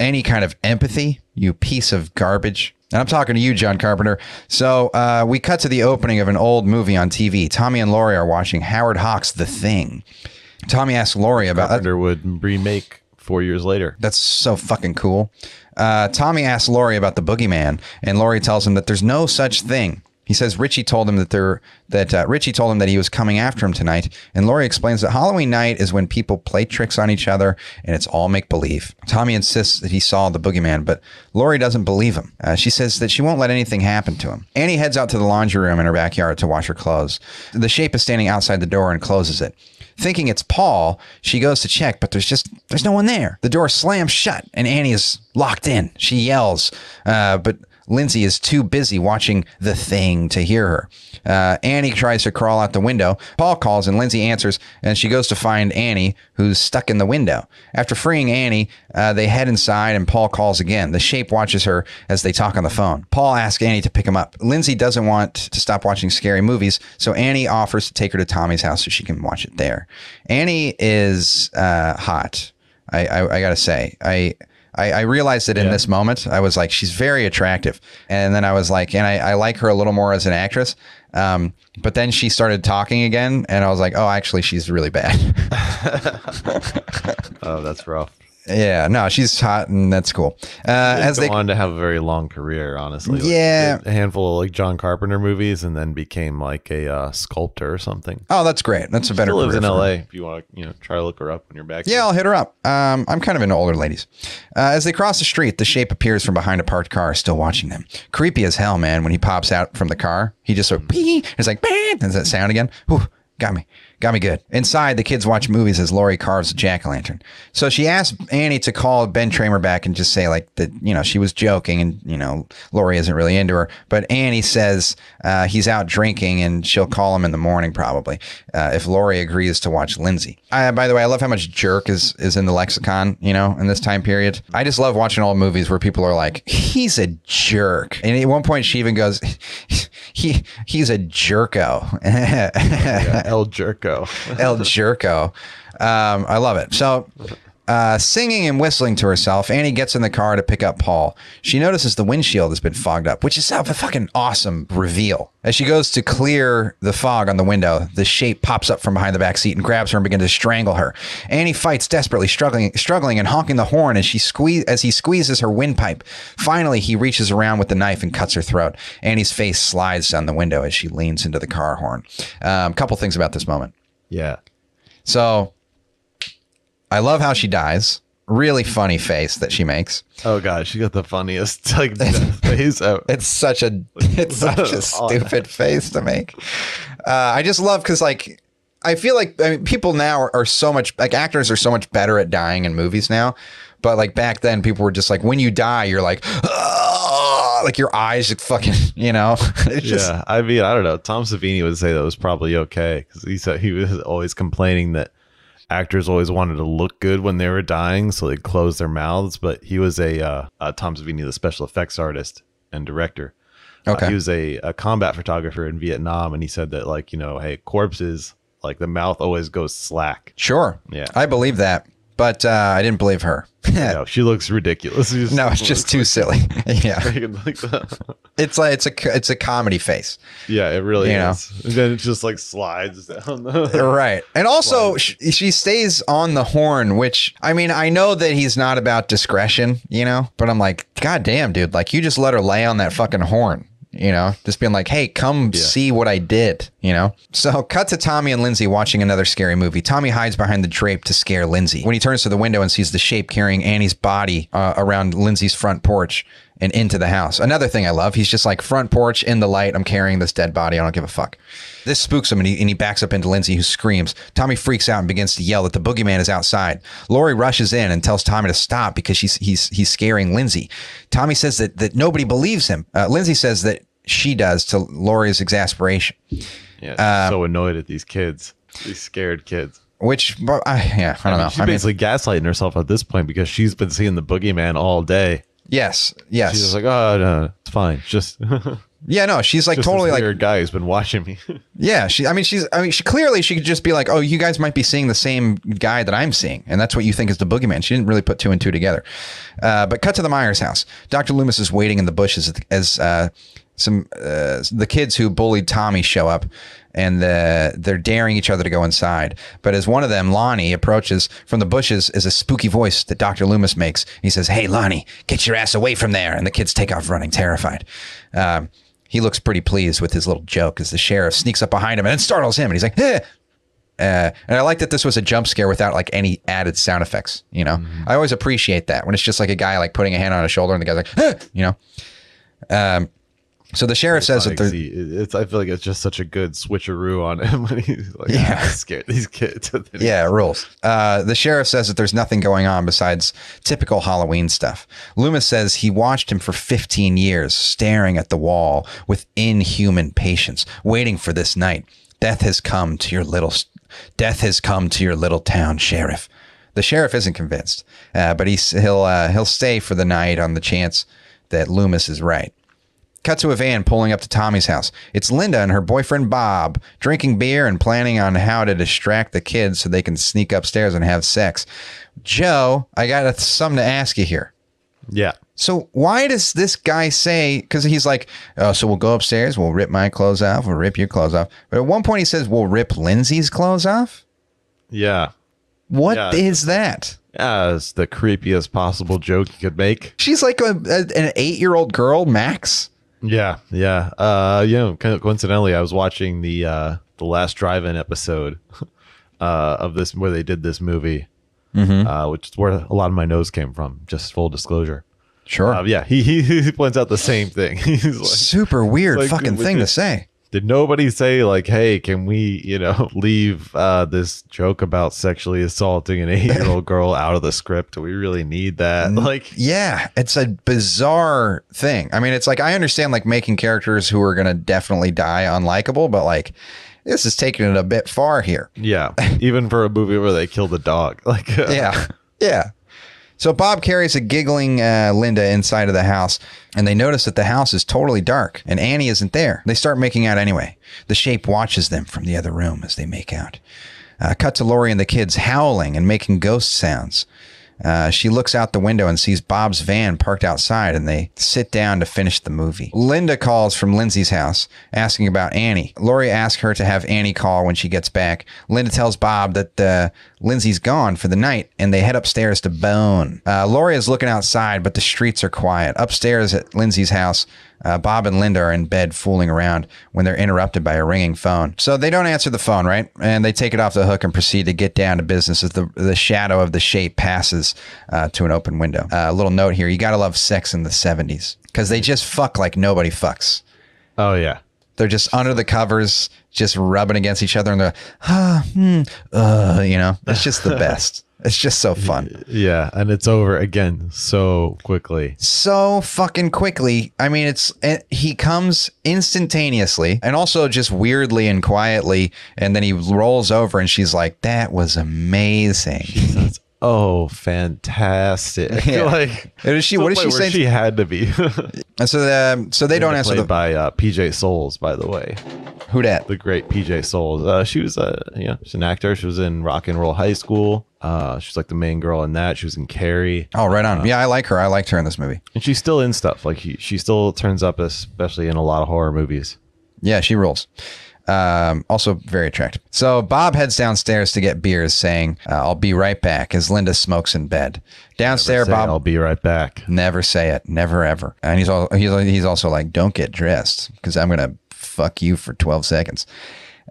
any kind of empathy, you piece of garbage? And I'm talking to you, John Carpenter. So uh, we cut to the opening of an old movie on TV. Tommy and Laurie are watching Howard Hawks' The Thing. Tommy asks Laurie about Carpenter would remake four years later. That's so fucking cool. Uh, Tommy asks Laurie about the boogeyman, and Laurie tells him that there's no such thing. He says Richie told him that there that uh, Richie told him that he was coming after him tonight, and Laurie explains that Halloween night is when people play tricks on each other, and it's all make believe. Tommy insists that he saw the boogeyman, but Laurie doesn't believe him. Uh, she says that she won't let anything happen to him. Annie heads out to the laundry room in her backyard to wash her clothes. The shape is standing outside the door and closes it. Thinking it's Paul, she goes to check, but there's just there's no one there. The door slams shut, and Annie is locked in. She yells, uh, but Lindsay is too busy watching the thing to hear her. Uh, Annie tries to crawl out the window. Paul calls, and Lindsay answers, and she goes to find Annie, who's stuck in the window. After freeing Annie, uh, they head inside, and Paul calls again. The shape watches her as they talk on the phone. Paul asks Annie to pick him up. Lindsay doesn't want to stop watching scary movies, so Annie offers to take her to Tommy's house so she can watch it there. Annie is uh, hot. I, I, I gotta say, I. I, I realized that in Yeah. this moment, I was like, she's very attractive. And then I was like, and I, I like her a little more as an actress. Um, but then she started talking again, and I was like, oh, actually, she's really bad. (laughs) (laughs) Oh, that's rough. Yeah, no, she's hot, and that's cool. Uh, as Go they, on to have a very long career, honestly. Like, Yeah. a handful of like John Carpenter movies, and then became like a uh, sculptor or something. oh, that's great. That's a better. Still lives in. L.A. If you want to, you know, try to look her up when you're back. Yeah, I'll hit her up. Um, I'm kind of into older ladies. Uh, as they cross the street, the shape appears from behind a parked car, still watching them. Creepy as hell, man. When he pops out from the car, he just sort of pee. (laughs) It's like, (laughs) "Bang!" Does that sound again? Whew, got me. Got me good. Inside, the kids watch movies as Laurie carves a jack o' lantern. So she asks Annie to call Ben Tramer back and just say, like, that, you know, she was joking and, you know, Laurie isn't really into her. But Annie says uh, he's out drinking and she'll call him in the morning probably uh, if Laurie agrees to watch Lindsay. I, by the way, I love how much jerk is, is in the lexicon, you know, in this time period. I just love watching old movies where people are like, he's a jerk. And at one point, she even goes, (laughs) he he's a jerko. (laughs) Yeah, El Jerko. (laughs) El Jerko. Um, I love it. So, uh, singing and whistling to herself, Annie gets in the car to pick up Paul. She notices the windshield has been fogged up, which is a fucking awesome reveal. As she goes to clear the fog on the window, the shape pops up from behind the back seat and grabs her and begins to strangle her. Annie fights desperately, struggling, struggling and honking the horn as she squeeze as he squeezes her windpipe. Finally, he reaches around with the knife and cuts her throat. Annie's face slides down the window as she leans into the car horn. Um, couple things about this moment. Yeah. So I love how she dies. Really funny face that she makes. Oh god, she got the funniest (laughs) like death face ever. (laughs) It's such a (laughs) it's such a stupid face to make. Uh, I just love because like I feel like I mean, people now are, are so much like actors are so much better at dying in movies now. But like back then, people were just like, when you die, you're like, Like your eyes fucking, (laughs) you know. (laughs) It's just yeah, I mean, I don't know. Tom Savini would say that was probably okay because he said he was always complaining that actors always wanted to look good when they were dying, so they closed their mouths. But he was a uh, uh, Tom Savini, the special effects artist and director. Uh, Okay. he was a, a combat photographer in Vietnam, and he said that like you know, hey, corpses like the mouth always goes slack. sure. Yeah. I believe that, but uh, I didn't believe her. (laughs) no, she looks ridiculous. She no, it's just too silly. (laughs) yeah. (laughs) like. It's like it's a it's a comedy face. yeah, it really You know. is. And then it just like slides down. The- right and also sh- she stays on the horn which i mean i know that he's not about discretion you know but i'm like god damn dude like you just let her lay on that fucking horn you know just being like hey come see what i did you know? So cut to tommy and lindsay watching another scary movie. Tommy hides behind the drape to scare lindsay. When he turns to the window and sees the shape carrying annie's body uh, around lindsay's front porch and into the house. Another thing I love, he's just like front porch in the light. I'm carrying this dead body. I don't give a fuck. This spooks him and he, and he backs up into Lindsay, who screams. Tommy freaks out and begins to yell that the boogeyman is outside. Laurie rushes in and tells Tommy to stop because she's he's he's scaring Lindsay. Tommy says that that nobody believes him. Uh, Lindsay says that she does to Laurie's exasperation. Yeah, Uh, so annoyed at these kids, these scared kids. Which, but I, yeah, I don't know. She's I mean, basically gaslighting herself at this point because she's been seeing the boogeyman all day. Yes, yes, She's just like, oh no, it's fine. Just, just (laughs) yeah. No, she's like totally this like weird guy who's been watching me. (laughs) Yeah, she. I mean, she's. I mean, she clearly she could just be like, "Oh, you guys might be seeing the same guy that I'm seeing, and that's what you think is the boogeyman." She didn't really put two and two together. Uh, but cut to the Myers house. Doctor Loomis is waiting in the bushes as uh, some uh, the kids who bullied Tommy show up, and the, they're daring each other to go inside. But as one of them, Lonnie, approaches from the bushes, is a spooky voice that Doctor Loomis makes. He says, "Hey, Lonnie, get your ass away from there!" And the kids take off running, terrified. Um, he looks pretty pleased with his little joke as the sheriff sneaks up behind him and it startles him and he's like eh. uh, and I like that this was a jump scare without like any added sound effects. You know, I always appreciate that when it's just like a guy like putting a hand on his shoulder and the guy's like, eh, you know. Um, so the sheriff says that they're it's, I feel like it's just such a good switcheroo on him (laughs) when he's like, Yeah. yeah, scared these kids. (laughs) And then he- Yeah, rules. Uh, the sheriff says that there's nothing going on besides typical Halloween stuff. Loomis says he watched him for 15 years, staring at the wall with inhuman patience, waiting for this night. Death has come to your little, death has come to your little town, sheriff. The sheriff isn't convinced, uh, but he's, he'll uh, he'll stay for the night on the chance that Loomis is right. Cut to a van pulling up to Tommy's house. It's Linda and her boyfriend Bob drinking beer and planning on how to distract the kids so they can sneak upstairs and have sex. Joe, I got something to ask you here. yeah. So why does this guy say? Because he's like, oh, so we'll go upstairs, we'll rip my clothes off, we'll rip your clothes off. But at one point he says we'll rip Lindsay's clothes off. Yeah. What is Yeah. that? Yeah, it's the creepiest possible joke you could make. She's like a, a, an eight-year-old girl, Max. Yeah, yeah. Uh, you know, co- coincidentally, I was watching the uh, the last drive-in episode (laughs) uh, of this where they did this movie, Mm-hmm. uh, which is where a lot of my nose came from. Just full disclosure. Sure. Uh, yeah, he, (laughs) he he points out the same thing. (laughs) He's like, Super weird like, fucking thing to say. Did nobody say like, hey, can we, you know, (laughs) leave uh, this joke about sexually assaulting an eight-year-old (laughs) girl out of the script? Do we really need that? Like, Yeah, it's a bizarre thing. I mean, it's like I understand like making characters who are gonna definitely die unlikable, but like this is taking it a bit far here. yeah, even for a movie where they kill the dog, (laughs) like, uh, Yeah, yeah. So Bob carries a giggling uh, Linda inside of the house, and they notice that the house is totally dark, and Annie isn't there. They start making out anyway. The shape watches them from the other room as they make out. Uh, cut to Laurie and the kids howling and making ghost sounds. Uh, she looks out the window and sees Bob's van parked outside, and they sit down to finish the movie. Linda calls from Lindsay's house, asking about Annie. Laurie asks her to have Annie call when she gets back. Linda tells Bob that uh, Lindsay's gone for the night, and they head upstairs to bone. Uh, Laurie is looking outside, but the streets are quiet. Upstairs at Lindsay's house, uh, Bob and Linda are in bed fooling around when they're interrupted by a ringing phone. So they don't answer the phone, right? And they take it off the hook and proceed to get down to business as the, the shadow of the shape passes uh, to an open window. Uh, a little note here you got to love sex in the 70s because they just fuck like nobody fucks. oh yeah, They're just under the covers, just rubbing against each other, and they're, ah, hmm, uh, you know, it's just the (laughs) best. It's just so fun. yeah, and it's over again so quickly. so fucking quickly. I mean, it's it, he comes instantaneously and also just weirdly and quietly, and then he rolls over and she's like, "That was amazing." That's oh fantastic! (laughs) Yeah. like, And she- what did she point where say? She had to be. (laughs) And so, um, so they don't answer the by uh, PJ Soles, by the way, who that the great PJ Soles. Uh, she was a uh, yeah, she's an actor. She was in Rock and Roll High School. Uh, she's like the main girl in that. She was in Carrie, Oh, right on. Yeah, I like her. I liked her in this movie. and she's still in stuff. Like he, she still turns up, especially in a lot of horror movies. Yeah, she rules. Um, also very attractive. So Bob heads downstairs to get beers, saying, uh, "I'll be right back." As Linda smokes in bed. Downstairs, Bob I'll be right back. Never say it. Never ever. And he's all, he's he's also like, don't get dressed because I'm gonna fuck you for 12 seconds.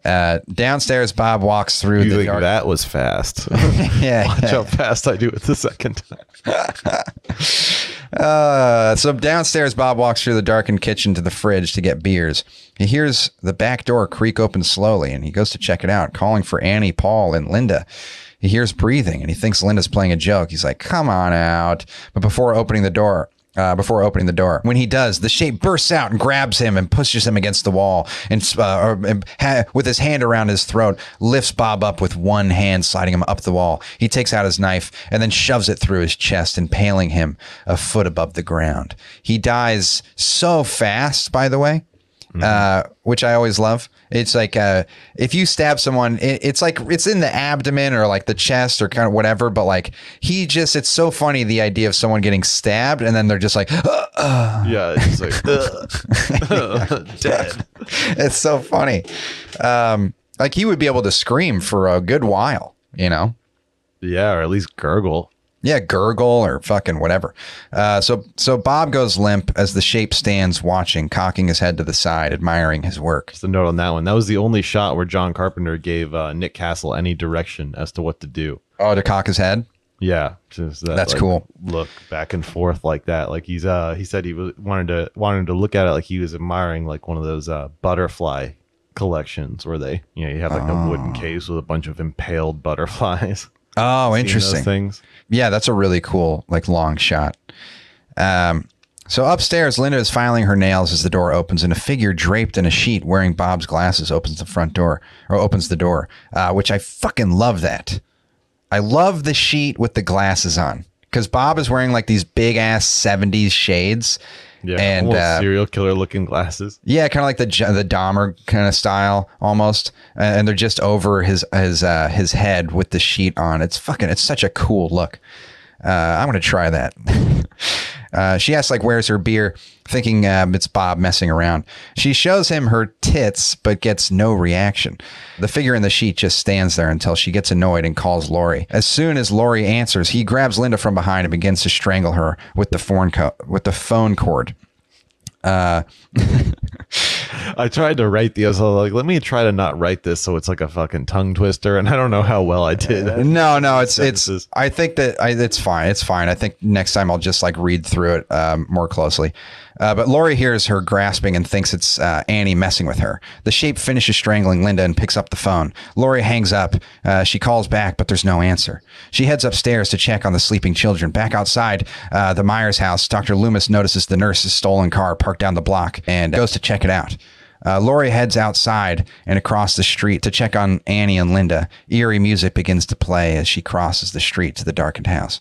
Uh, downstairs, Bob walks through You the think dark. that was fast? (laughs) (laughs) yeah, Watch how fast I do it the second time. (laughs) Uh, so downstairs, Bob walks through the darkened kitchen to the fridge to get beers. He hears the back door creak open slowly and he goes to check it out, calling for Annie, Paul, and Linda. He hears breathing and he thinks Linda's playing a joke. He's like, come on out. But before opening the door, uh, before opening the door. When he does, the shape bursts out and grabs him and pushes him against the wall, and, uh, and ha- with his hand around his throat, lifts Bob up with one hand, sliding him up the wall. He takes out his knife and then shoves it through his chest, impaling him a foot above the ground. He dies so fast, by the way. Uh, which I always love. It's like uh, if you stab someone, it, it's like it's in the abdomen or like the chest or kind of whatever. But like he just, it's so funny the idea of someone getting stabbed and then they're just like, Yeah, it's like (laughs) (laughs) dead. it's so funny. Um, like he would be able to scream for a good while, you know? Yeah, or at least gurgle. Yeah, gurgle or fucking whatever. Uh, so so Bob goes limp as the shape stands watching, cocking his head to the side, admiring his work. Just a note on that one. That was the only shot where John Carpenter gave uh, Nick Castle any direction as to what to do. Oh, to cock his head. Yeah, just that, That's like, cool. Look back and forth like that. Like he's uh he said he was wanted to wanted to look at it like he was admiring like one of those uh butterfly collections where they you know you have like a wooden case with a bunch of impaled butterflies. (laughs) Oh, interesting. things. Yeah, that's a really cool, like long shot. Um, so upstairs, Linda is filing her nails as the door opens, and a figure draped in a sheet wearing Bob's glasses opens the front door or opens the door, uh, which I fucking love that. I love the sheet with the glasses on because Bob is wearing like these big ass 70s shades. Yeah, and uh, serial killer looking glasses. yeah, kind of like the the Dahmer kind of style almost, and they're just over his his uh, his head with the sheet on. It's fucking. It's such a cool look. Uh, I'm gonna try that. (laughs) uh, she asks like, "Where's her beer?" Thinking um, it's Bob messing around. She shows him her tits, but gets no reaction. The figure in the sheet just stands there until she gets annoyed and calls Laurie. As soon as Laurie answers, he grabs Linda from behind and begins to strangle her with the phone co- with the phone cord. (laughs) I tried to write the I was like, let me try to not write this so it's like a fucking tongue twister, and I don't know how well I did. No, no, (laughs) it's it's. I think that I, it's fine. It's fine. I think next time I'll just like read through it um, more closely. Uh, but Laurie hears her grasping and thinks it's uh, Annie messing with her. The shape finishes strangling Linda and picks up the phone. Laurie hangs up. Uh, she calls back, but there's no answer. She heads upstairs to check on the sleeping children. Back outside uh, the Myers house, Dr. Loomis notices the nurse's stolen car parked down the block and goes to check it out. Uh, Laurie heads outside and across the street to check on Annie and Linda. Eerie music begins to play as she crosses the street to the darkened house.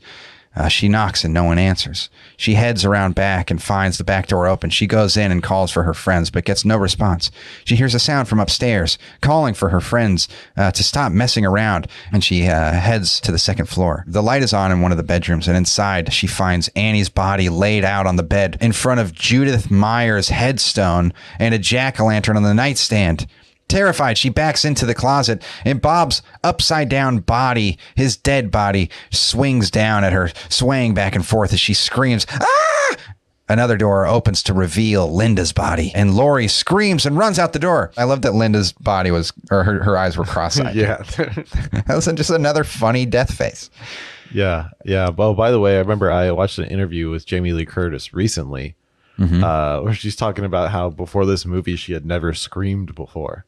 Uh, she knocks and no one answers. She heads around back and finds the back door open. She goes in and calls for her friends, but gets no response. She hears a sound from upstairs, calling for her friends uh, to stop messing around, and she uh, heads to the second floor. The light is on in one of the bedrooms, and inside she finds Annie's body laid out on the bed in front of Judith Myers' headstone and a jack o' lantern on the nightstand. Terrified, she backs into the closet, and Bob's upside down body, his dead body, swings down at her, swaying back and forth as she screams, Ah! Another door opens to reveal Linda's body, and Laurie screams and runs out the door. I love that Linda's body was, or her, her eyes were cross eyed. (laughs) yeah, (laughs) That was just another funny death face. yeah, yeah. Well, by the way, I remember I watched an interview with Jamie Lee Curtis recently, Mm-hmm. uh, where she's talking about how before this movie she had never screamed before.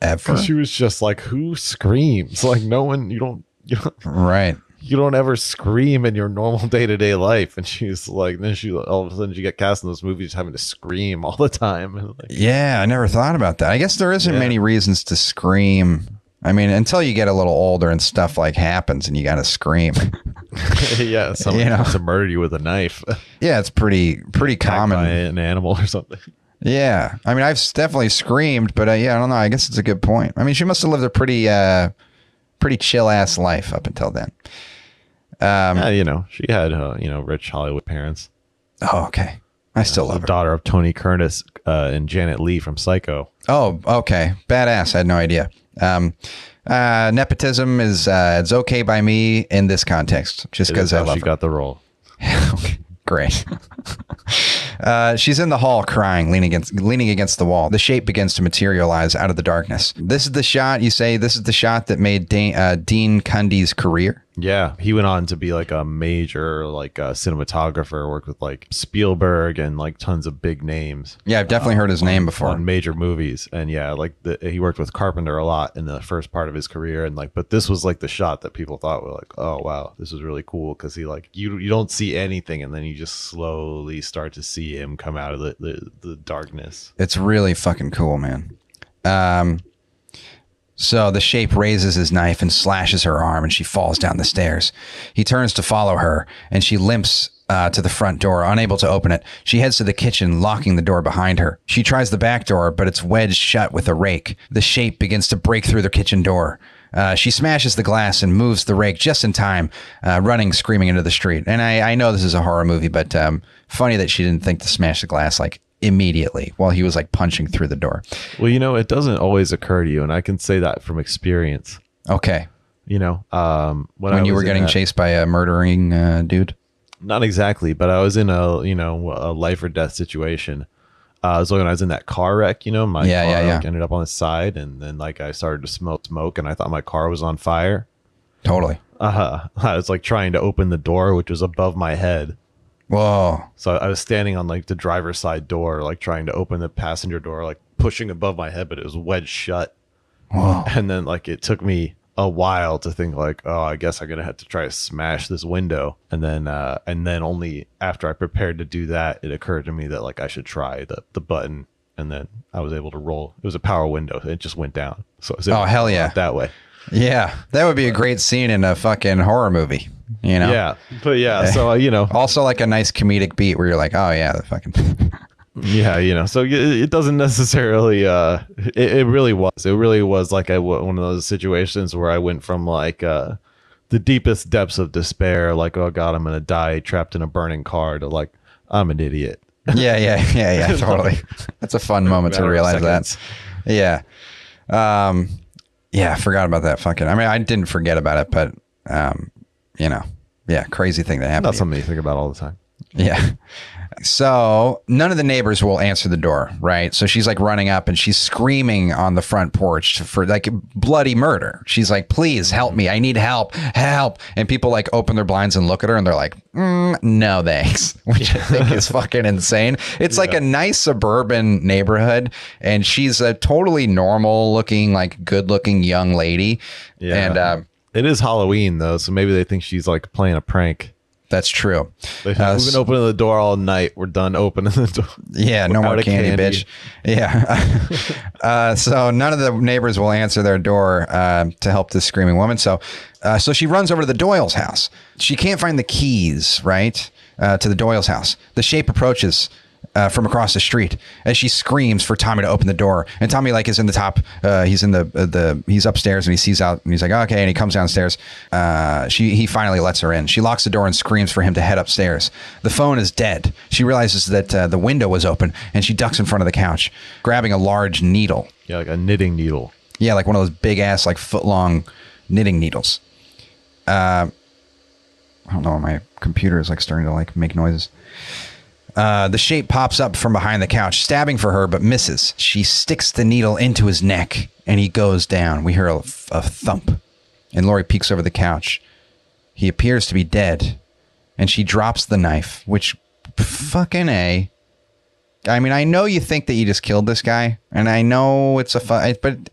Ever. She was just like, "Who screams? (laughs) Like no one. You don't. You don't. Right. You don't ever scream in your normal day to day life." And she's like, then she all of a sudden she got cast in those movies having to scream all the time. (laughs) And like, Yeah, I never thought about that. I guess there isn't Yeah. many reasons to scream. I mean, until you get a little older and stuff like happens and you got to scream. (laughs) yeah, someone You know. to murder you with a knife, yeah, it's pretty pretty attacked common. by an animal or something. Yeah, I mean, I've definitely screamed, but uh, yeah, I don't know. I guess it's a good point. I mean, she must have lived a pretty, uh, pretty chill ass life up until then. Um, yeah, you know, she had uh, you know rich Hollywood parents. oh, okay. I still love her. daughter of Tony Curtis uh, and Janet Leigh from Psycho. Oh, okay. Badass. I had no idea. Um, uh, nepotism is uh, it's okay by me in this context, just because I love she her. got the role. (laughs) (laughs) Okay, Great. (laughs) uh, she's in the hall crying, leaning against leaning against the wall. The shape begins to materialize out of the darkness. This is the shot you say. This is the shot that made uh, Dean Cundey's career. Yeah, he went on to be like a major like uh, cinematographer, worked with like Spielberg and like tons of big names Yeah, I've definitely heard his name before. on major movies. And yeah, like the, he worked with Carpenter a lot in the first part of his career. And like, but this was like the shot that people thought were like, oh wow, this is really cool because he like you you don't see anything, and then you just slowly start to see him come out of the the, the darkness. It's really fucking cool, man. Um, so the shape raises his knife and slashes her arm, and she falls down the stairs. He turns to follow her, and she limps uh, to the front door, unable to open it. She heads to the kitchen, locking the door behind her. She tries the back door, but it's wedged shut with a rake. The shape begins to break through the kitchen door. Uh, she smashes the glass and moves the rake just in time, uh, running, screaming into the street. And I, I know this is a horror movie, but um, funny that she didn't think to smash the glass like immediately while he was like punching through the door. Well, you know, it doesn't always occur to you, and I can say that from experience. Okay. You know, um, when, When I you were getting chased by a murdering uh, dude. not exactly, but I was in a you know a life or death situation. Uh, was when I was in that car wreck, you know, my Yeah, car yeah, yeah. like, ended up on the side, and then like I started to smell smoke, and I thought my car was on fire. Totally. Uh, huh. (laughs) I was like trying to open the door, which was above my head. Whoa. So I was standing on like the driver's side door, like trying to open the passenger door, like pushing above my head, but it was wedged shut. Whoa. And then like it took me a while to think like, oh, I guess I'm gonna have to try to smash this window. And then uh and then only after I prepared to do that, it occurred to me that like I should try the the button and then I was able to roll. It was a power window. It just went down. So I was able Oh, hell yeah. that way. Yeah. That would be a great scene in a fucking horror movie, you know? Yeah. But yeah, so uh, you know, Also, like a nice comedic beat where you're like, oh, yeah, the fucking. (laughs) Yeah, you know, so it, it doesn't necessarily. uh it, it really was. It really was like I one of those situations where I went from like uh the deepest depths of despair, like oh god, I'm gonna die trapped in a burning car, to like I'm an idiot. (laughs) yeah, yeah, yeah, yeah, (laughs) totally. That's a fun moment to realize that. Yeah. Um, yeah, I forgot about that fucking. I mean, I didn't forget about it, but, um, you know, yeah, crazy thing that happened. Not something you think about all the time. Yeah. So none of the neighbors will answer the door, right? So she's like running up and she's screaming on the front porch for like bloody murder. She's like, please help me. I need help. Help. And people like open their blinds and look at her and they're like, mm, no thanks, (laughs) which I think is fucking insane. It's like a nice suburban neighborhood and she's a totally normal looking, like good looking young lady. Yeah. And um, It is Halloween though, so maybe they think she's like playing a prank. that's true. They Uh, We've been opening the door all night. We're done opening the door. Yeah, no more candy, candy. bitch. Yeah. (laughs) uh, so none of the neighbors will answer their door uh, to help this screaming woman. So, uh, so she runs over to the Doyle's house. She can't find the keys, right, uh, to the Doyle's house. The shape approaches. Uh, from across the street, as she screams for Tommy to open the door, and Tommy like is in the top. Uh, he's in the uh, the he's upstairs, and he sees out, and he's like, okay, and he comes downstairs. Uh, she he finally lets her in. She locks the door and screams for him to head upstairs. The phone is dead. She realizes that uh, the window was open, and she ducks in front of the couch, grabbing a large needle. Yeah, like a knitting needle. Yeah, like one of those big ass, like foot long knitting needles. Uh, I don't know. My computer is like starting to like make noises. Uh, the shape pops up from behind the couch, stabbing for her, but misses. She sticks the needle into his neck, and he goes down. We hear a, a thump, and Laurie peeks over the couch. He appears to be dead, and she drops the knife, which fucking a. I mean, I know you think that you just killed this guy, and I know it's a but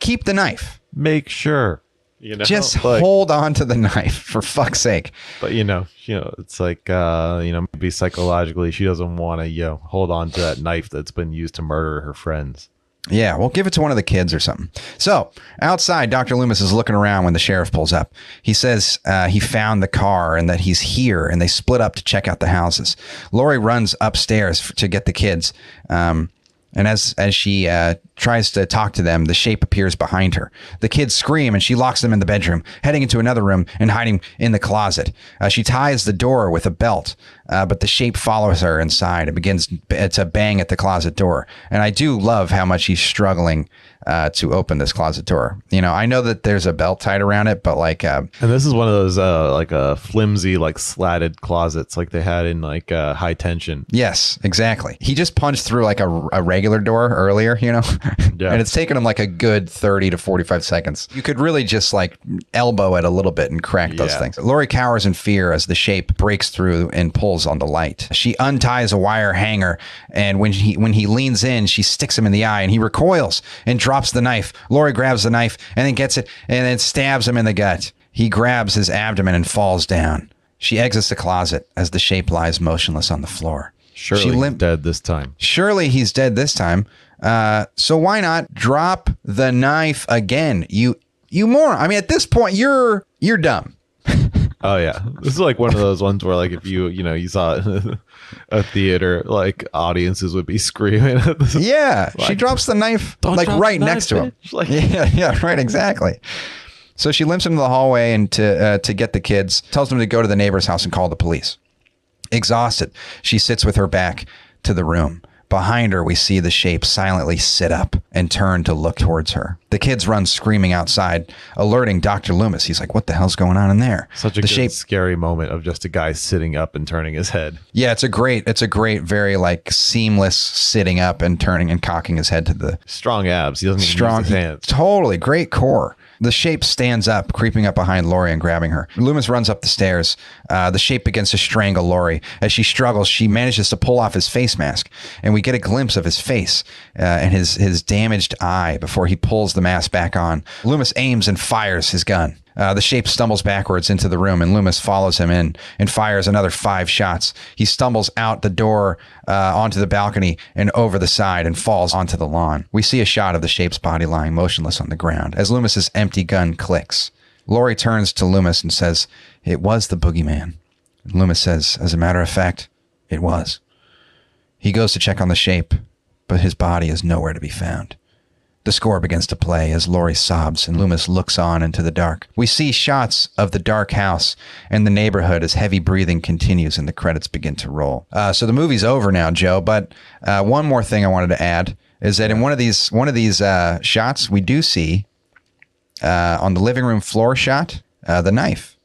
keep the knife. Make sure. You know, Just like- hold on to the knife for fuck's sake. But you know, you know, it's like uh, you know, maybe psychologically she doesn't want to, you know, hold on to that knife that's been used to murder her friends. Yeah, well, give it to one of the kids or something. So outside, Dr. Loomis is looking around when the sheriff pulls up. He says uh, he found the car and that he's here, and they split up to check out the houses. Laurie runs upstairs to get the kids. Um, and as as she uh, tries to talk to them, the shape appears behind her. The kids scream, and she locks them in the bedroom, heading into another room and hiding in the closet. Uh, she ties the door with a belt, uh, but the shape follows her inside and begins b- to bang at the closet door. And I do love how much he's struggling uh, to open this closet door. You know, I know that there's a belt tied around it, but like, uh, And this is one of those uh like uh flimsy like slatted closets like they had in like uh high tension. yes, exactly. He just punched through like a, a regular door earlier, you know? (laughs) Yeah. and it's taken him like a good 30 to 45 seconds. You could really just like elbow it a little bit and crack those Yeah. things. Laurie cowers in fear as the shape breaks through and pulls on the light. She unties a wire hanger, and when he when he leans in, she sticks him in the eye, and he recoils and drops the knife. Laurie grabs the knife and then gets it and then stabs him in the gut. He grabs his abdomen and falls down. She exits the closet as the shape lies motionless on the floor. Surely she he's dead this time. Surely he's dead this time. Uh, so why not drop the knife again? You you moron. I mean, at this point, you're you're dumb. Oh yeah, this is like one of those ones where like if you you know you saw in (laughs) a theater, like audiences would be screaming. At this. Yeah, she drops the knife like right the next knife, to him. Like- (laughs) yeah, yeah, right, exactly. So she limps into the hallway and to uh, to get the kids, tells them to go to the neighbor's house and call the police. Exhausted, she sits with her back to the room. Behind her, we see the shape silently sit up and turn to look towards her. The kids run screaming outside, alerting Dr. Loomis. He's like, "What the hell's going on in there?" Such a the good, shape scary moment of just a guy sitting up and turning his head. Yeah, it's a great, it's a great, very like seamless sitting up and turning and cocking his head to the Strong abs. He doesn't even strong use his hands. Totally great core. The shape stands up, creeping up behind Laurie and grabbing her. Loomis runs up the stairs. Uh, the shape begins to strangle Laurie. As she struggles, she manages to pull off his face mask, and we get a glimpse of his face uh, and his his damaged eye before he pulls the mask back on. Loomis aims and fires his gun. Uh, the shape stumbles backwards into the room, and Loomis follows him in and fires another five shots. He stumbles out the door uh, onto the balcony and over the side and falls onto the lawn. We see a shot of the shape's body lying motionless on the ground as Loomis's empty gun clicks. Laurie turns to Loomis and says, It was the boogeyman. Loomis says, As a matter of fact, it was. He goes to check on the shape, but his body is nowhere to be found. The score begins to play as Laurie sobs and Loomis looks on into the dark. We see shots of the dark house and the neighborhood as heavy breathing continues and the credits begin to roll. Uh, so the movie's over now, Joe. But uh, one more thing I wanted to add is that in one of these one of these uh, shots, we do see uh, on the living room floor shot uh, the knife.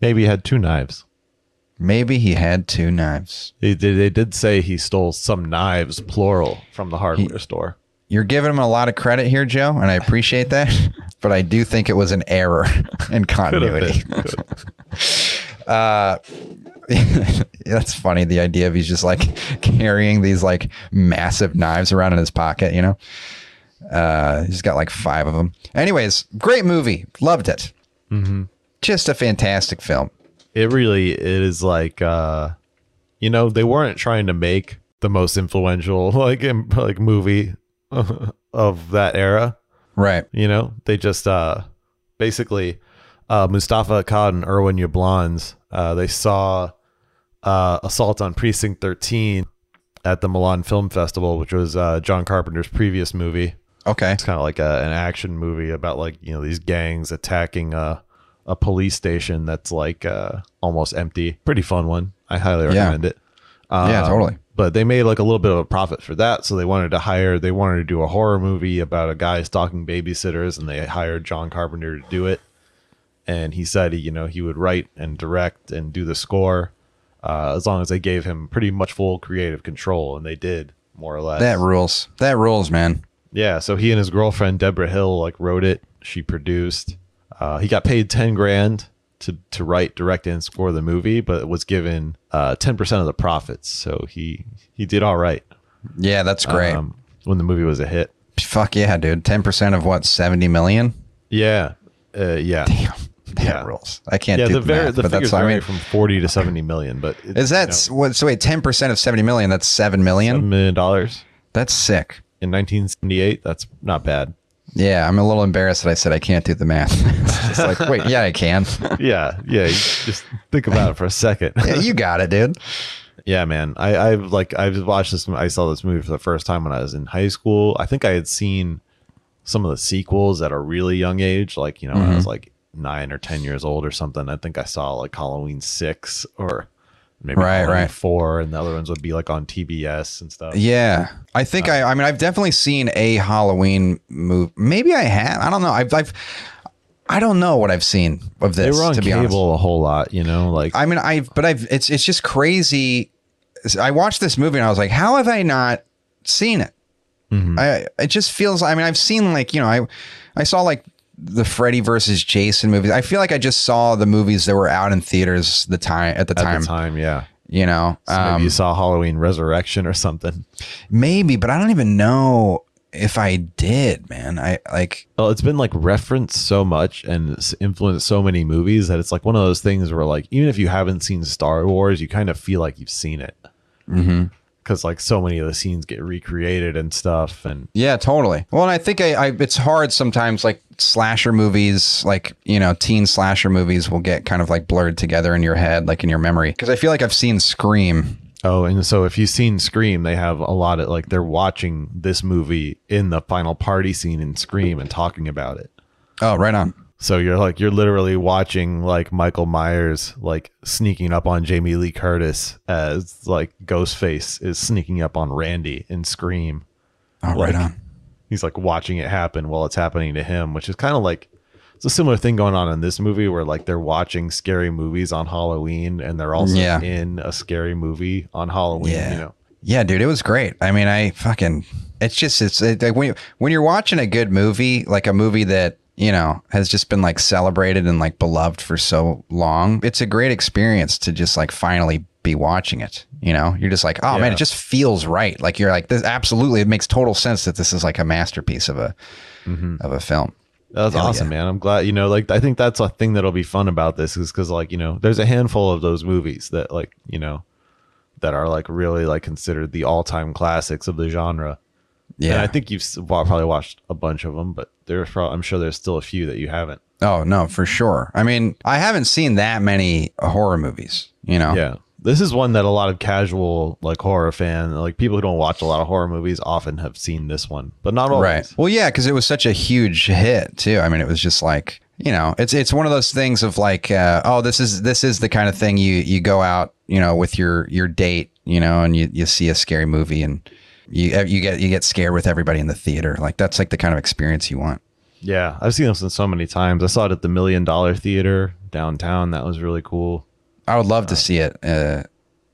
Maybe he had two knives. Maybe he had two knives. They they did say he stole some knives, plural, from the hardware store. You're giving him a lot of credit here, Joe, and I appreciate that. (laughs) But I do think it was an error in continuity. (laughs) (laughs) That's funny. The idea of he's just like carrying these like massive knives around in his pocket, you know? Uh, he's got like five of them. Anyways, great movie. Loved it. Just a fantastic film. It really it is like uh you know, they weren't trying to make the most influential like like movie of that era, Right. you know? They just uh basically uh Moustapha Akkad and Irwin Yablans, uh they saw uh Assault on Precinct 13 at the Milan Film Festival, which was uh John Carpenter's previous movie. Okay. It's kind of like a, an action movie about like you know these gangs attacking a a police station that's like uh, almost empty. Pretty fun one. I highly Yeah. recommend it. Um, Yeah, totally. But they made like a little bit of a profit for that, so they wanted to hire. They wanted to do a horror movie about a guy stalking babysitters, and they hired John Carpenter to do it. And he said, he, you know, he would write and direct and do the score, uh, as long as they gave him pretty much full creative control, and they did more or less. That rules. That rules, man. Yeah, so he and his girlfriend Debra Hill like wrote it. She produced. Uh, he got paid ten grand to to write, direct, and score the movie, but was given uh, ten percent of the profits. So he he did all right Yeah, that's great. um, when the movie was a hit. Fuck yeah, dude. 10% of what, 70 million? Yeah, uh, yeah, That Yeah. rules. I can't yeah. do The, the, math, the but that's, I mean, from forty to seventy million. But it, is that, what, so wait, 10% of 70 million, that's 7 million? a million dollars That's sick. in nineteen seventy eight? That's not bad. Yeah, I'm a little embarrassed that I said I can't do the math. (laughs) it's just like, wait, yeah, I can. (laughs) Yeah, yeah. just think about it for a second. (laughs) Yeah, you got it, dude. Yeah, man. I, I've like I've watched this. I saw this movie for the first time when I was in high school. I think I had seen some of the sequels at a really young age, like you know, when I Mm-hmm. was like nine or ten years old or something. I think I saw like Halloween six or maybe Right, right. four, and the other ones would be like on TBS and stuff. Yeah, I think uh, I. I mean, I've definitely seen a Halloween movie. Maybe I have. I don't know. I've. I've I don't know what I've seen of this. They were on to be cable honest, a whole lot, you know, like I mean, I've. But I've. It's. It's just crazy. I watched this movie and I was like, how have I not seen it. Mm-hmm. I it just feels. I mean, I've seen like you know, I I saw like the Freddy versus Jason movies. I feel like I just saw the movies that were out in theaters the time at the At time. the time, yeah. You know, So maybe um, you saw Halloween Resurrection or something. maybe, but I don't even know if I did. Man, I like. Well, it's been like referenced so much and it's influenced so many movies that it's like one of those things where like even if you haven't seen Star Wars, you kind of feel like you've seen it mhm. Because like so many of the scenes get recreated and stuff. And Yeah, totally. Well, and I think I, I it's hard sometimes like slasher movies, like, you know, teen slasher movies will get kind of like blurred together in your head, like in your memory. Because I feel like I've seen Scream. oh, and so if you've seen Scream, they have a lot of like they're watching this movie in the final party scene in Scream and talking about it. Oh, right on. So you're like you're literally watching like Michael Myers like sneaking up on Jamie Lee Curtis as like Ghostface is sneaking up on Randy in Scream. Oh, right on. He's like watching it happen while it's happening to him, which is kind of like it's a similar thing going on in this movie where like they're watching scary movies on Halloween and they're also Yeah. in a scary movie on Halloween, Yeah. you know. Yeah, dude, it was great. I mean, I fucking, it's just, it's it, like when, you, when you're watching a good movie, like a movie that, you know, has just been like celebrated and like beloved for so long, it's a great experience to just like finally be watching it. You know, you're just like, oh man, it just feels right. Like you're like, this absolutely, it makes total sense that this is like a masterpiece of a, mm-hmm. of a film. That's Hell awesome, yeah. man. I'm glad, you know, like I think that's a thing that'll be fun about this is because like, you know, there's a handful of those movies that like, you know, that are like really like considered the all-time classics of the genre. Yeah. And I think you've probably watched a bunch of them, but there's pro- I'm sure there's still a few that you haven't. oh no, for sure. I mean, I haven't seen that many horror movies, you know? Yeah. This is one that a lot of casual like horror fan, like people who don't watch a lot of horror movies often have seen this one, but not always. Right. Well, yeah, because it was such a huge hit too. I mean, it was just like you know, it's it's one of those things of like, uh, oh, this is this is the kind of thing you you go out, you know, with your your date, you know, and you you see a scary movie and you you get you get scared with everybody in the theater. Like that's like the kind of experience you want. Yeah, I've seen this one so many times. I saw it at the Million Dollar Theater downtown. That was really cool. I would love to see it uh,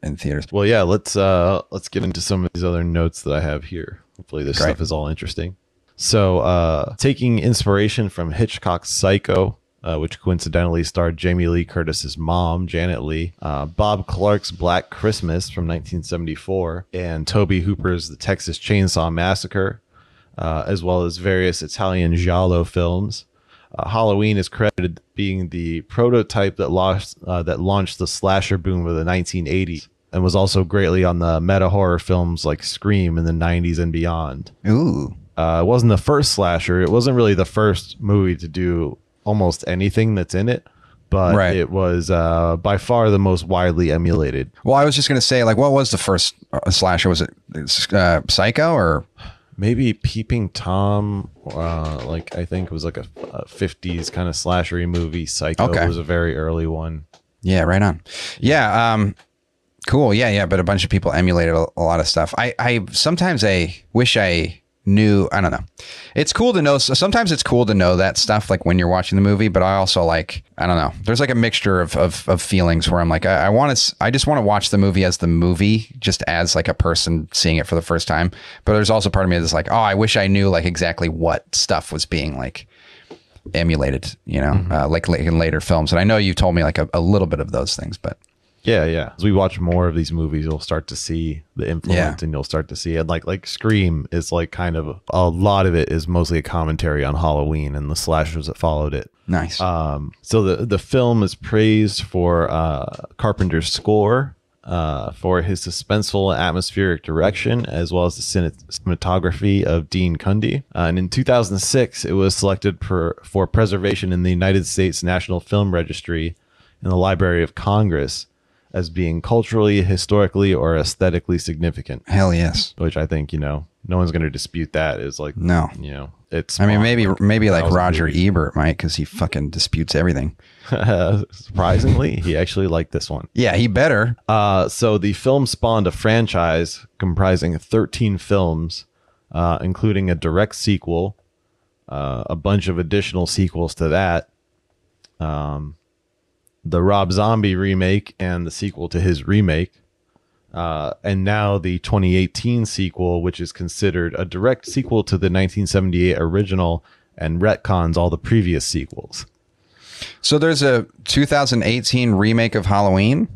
in theaters. Well, yeah, let's uh let's get into some of these other notes that I have here. Hopefully this Great. stuff is all interesting. So, uh taking inspiration from Hitchcock's Psycho, uh, which coincidentally starred Jamie Lee Curtis's mom, Janet Leigh, uh, Bob Clark's Black Christmas from 1974, and Tobe Hooper's The Texas Chainsaw Massacre, uh, as well as various Italian giallo films. Uh, Halloween is credited being the prototype that launched uh, that launched the slasher boom of the 1980s, and was also greatly on the meta horror films like Scream in the 90s and beyond. Ooh, Uh, it wasn't the first slasher; it wasn't really the first movie to do almost anything that's in it, but Right. it was uh, by far the most widely emulated. well, I was just gonna say, like, what was the first uh, slasher? Was it uh, Psycho or? Maybe Peeping Tom, uh, like I think it was like a, a 50s kind of slashery movie. Psycho Okay. was a very early one. Yeah, right on. Yeah, um, cool. Yeah, yeah. But a bunch of people emulated a, a lot of stuff. I, I sometimes I wish I knew. I don't know. It's cool to know. Sometimes it's cool to know that stuff, like when you're watching the movie. But I also like. I don't know. There's like a mixture of of, of feelings where I'm like, I, I want to. I just want to watch the movie as the movie, just as like a person seeing it for the first time. But there's also part of me that's like, oh, I wish I knew like exactly what stuff was being like emulated, you know, uh, like, like in later films. And I know you told me like a, a little bit of those things, but Yeah, yeah. As we watch more of these movies, you'll start to see the influence, Yeah. and you'll start to see it. Like like Scream is like kind of a lot of it is mostly a commentary on Halloween and the slashers that followed it. nice. Um, so the the film is praised for uh, Carpenter's score, uh, for his suspenseful atmospheric direction, as well as the cinematography of Dean Cundey. Uh, and in 2006, it was selected per, for preservation in the United States National Film Registry in the Library of Congress as being culturally, historically, or aesthetically significant. Hell yes. Which I think you know, no one's going to dispute that. Is like No. you know, it's. I mean, maybe maybe like Roger movies. Ebert might because he fucking disputes everything. (laughs) surprisingly, he actually liked this one. Yeah, he better. Uh, so the film spawned a franchise comprising 13 films, uh, including a direct sequel, uh, a bunch of additional sequels to that, um, the Rob Zombie remake and the sequel to his remake, Uh, and now the 2018 sequel, which is considered a direct sequel to the 1978 original and retcons all the previous sequels. So there's a 2018 remake of Halloween.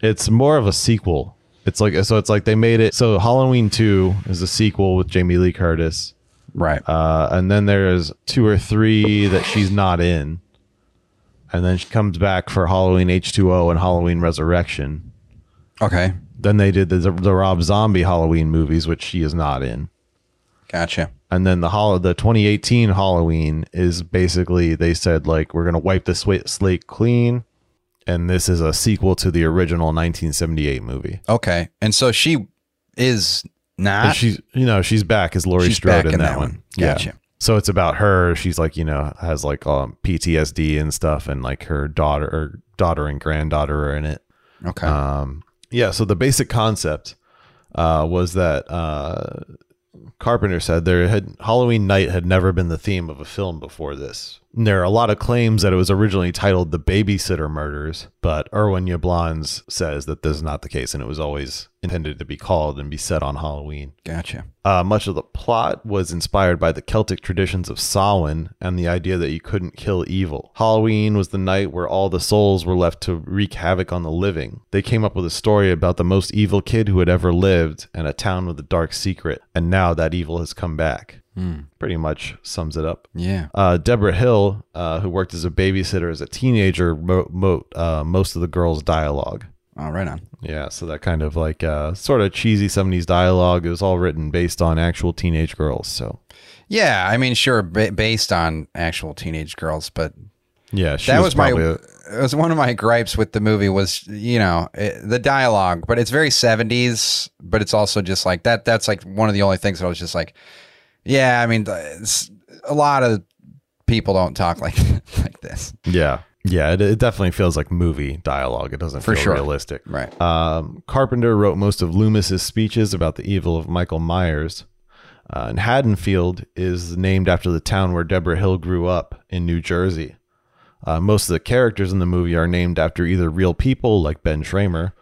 It's more of a sequel. It's like so. It's like they made it so Halloween Two is a sequel with Jamie Lee Curtis, Right. uh, and then there's two or three that she's not in, and then she comes back for Halloween H two O and Halloween Resurrection. okay. Then they did the, the Rob Zombie Halloween movies, which she is not in. Gotcha. And then the hol- the 2018 Halloween is basically they said like we're gonna wipe the swa- slate clean, and this is a sequel to the original 1978 movie. Okay. And so she is And not. she's you know she's back as Laurie She's Strode back in, that, one. Gotcha. Yeah. So it's about her. She's like you know has like um, PTSD and stuff, and like her daughter or daughter and granddaughter are in it. Okay. Um, yeah. So the basic concept uh, was that uh, Carpenter said there had Halloween night had never been the theme of a film before this. There are a lot of claims that it was originally titled "The Babysitter Murders," but Irwin Yablans says that this is not the case, and it was always intended to be called and be set on Halloween. gotcha. Uh, much of the plot was inspired by the Celtic traditions of Samhain and the idea that you couldn't kill evil. Halloween was the night where all the souls were left to wreak havoc on the living. They came up with a story about the most evil kid who had ever lived and a town with a dark secret, and now that evil has come back. Pretty much sums it up. Yeah. Uh, Debra Hill, uh, who worked as a babysitter as a teenager, wrote, wrote uh, most of the girls' dialogue. Oh, right on. Yeah, so that kind of like uh, sort of cheesy 70s dialogue. It was all written based on actual teenage girls. So Yeah. I mean, sure, ba- based on actual teenage girls, but yeah, she that was, was, my. a- it was one of my gripes with the movie was you know it, the dialogue, but it's very seventies, but it's also just like that. That's like one of the only things that I was just like, yeah. I mean, a lot of people don't talk like (laughs) like this, yeah, yeah. It, it definitely feels like movie dialogue. It doesn't For feel sure. realistic. right? Um, Carpenter wrote most of Loomis's speeches about the evil of Michael Myers. Uh, and Haddonfield is named after the town where Debra Hill grew up in New Jersey. Uh, most of the characters in the movie are named after either real people like Ben Schramer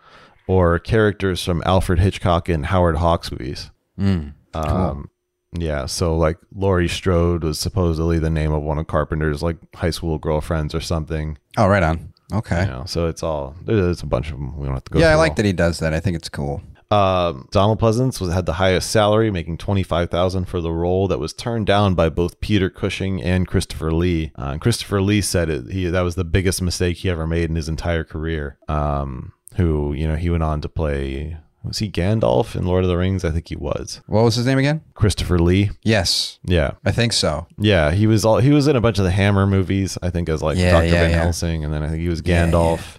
or characters from Alfred Hitchcock and Howard Hawks movies. Um, yeah, so like Laurie Strode was supposedly the name of one of Carpenter's like high school girlfriends or something. Oh, right on. Okay. You know, so it's all there's a bunch of them. We don't have to go. yeah, I like all. that he does that. I think it's cool. Um, Donald Pleasence was had the highest salary, making twenty five thousand for the role that was turned down by both Peter Cushing and Christopher Lee. Uh, and Christopher Lee said it, he that was the biggest mistake he ever made in his entire career. Um, who you know he went on to play was he Gandalf in Lord of the Rings? I think he was What was his name again? Christopher Lee. Yes, Yeah, I think so. yeah, he was all he was in a bunch of the Hammer movies. I think as like Yeah, Doctor yeah, Van yeah. Helsing, and then I think he was Yeah, Gandalf.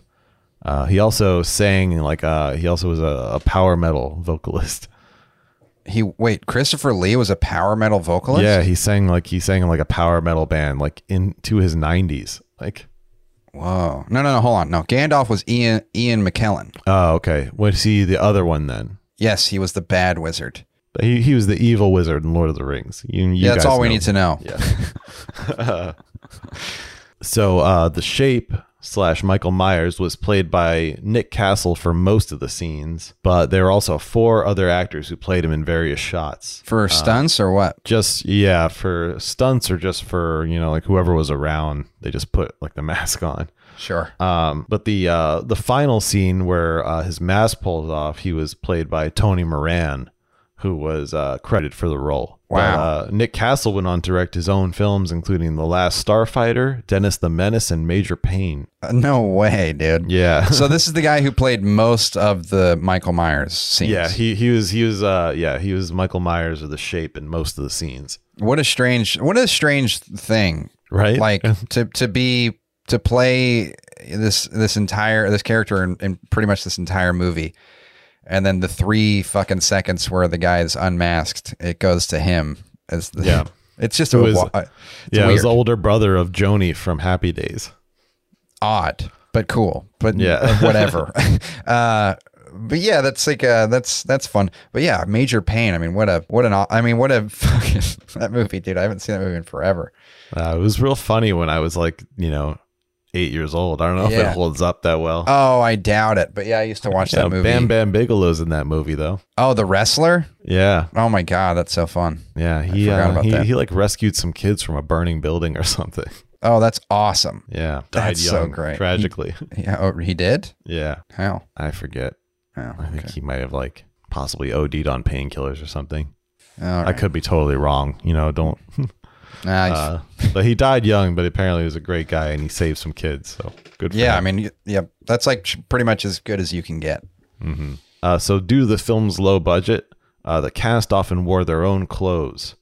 Uh, he also sang like uh, he also was a, a power metal vocalist. He wait, Christopher Lee was a power metal vocalist. Yeah, he sang like he sang in like a power metal band, like into his nineties. Like, Whoa. No, no, no. Hold on. No, Gandalf was Ian Ian McKellen. oh, okay. Was he the other one then? Yes, he was the bad wizard. He he was the evil wizard in Lord of the Rings. You, you yeah, that's guys all we know. need to know. Yeah. (laughs) so uh, the shape slash Michael Myers was played by Nick Castle for most of the scenes, but there were also four other actors who played him in various shots. For stunts or what? Just yeah, for stunts or just for you know like whoever was around, they just put like the (laughs) mask on. Sure. Um, but the uh, the final scene where uh, his mask pulled off, he was played by Tony Moran, who was uh, credited for the role. Wow. But, uh, Nick Castle went on to direct his own films, including The Last Starfighter, Dennis the Menace, and Major Payne. Uh, no way, dude. Yeah. so (laughs) this is the guy who played most of the Michael Myers scenes. yeah, he he was he was uh yeah he was Michael Myers of the shape in most of the scenes, what a strange what a strange thing. right? Like (laughs) to to be to play this this entire this character in, in pretty much this entire movie. And then the three fucking seconds where the guy is unmasked, it goes to him as the Yeah. (laughs) It's just a, is- it's yeah, it was the older brother of Joanie from Happy Days. odd, but cool. But Yeah. (laughs) whatever. (laughs) uh, but yeah, that's like uh, that's that's fun. But yeah, Major Payne. I mean, what a what an I mean, what a fucking that movie, dude. I haven't seen that movie in forever. Uh, it was real funny when I was like, you know, eight years old. I don't know if it holds up that well. Oh, I doubt it. But yeah, I used to watch Yeah, that movie. Bam Bam Bigelow's in that movie though. Oh, the wrestler. Yeah, Oh my god, that's so fun. yeah. He forgot uh, about he, that. he like rescued some kids from a burning building or (laughs) something. Oh, that's awesome. Yeah, died That's so great. tragically. (laughs) Yeah, oh, he did. yeah, How? I forget. Oh, I think okay. he might have like possibly OD'd on painkillers or something. All I could be totally wrong. You know, don't. (laughs) He's- Uh, but he died young, but apparently he was a great guy and he saved some kids. So good. For yeah, I mean, yeah, that's like pretty much as good as you can get. Uh, so, due to the film's low budget, uh, the cast often wore their own clothes.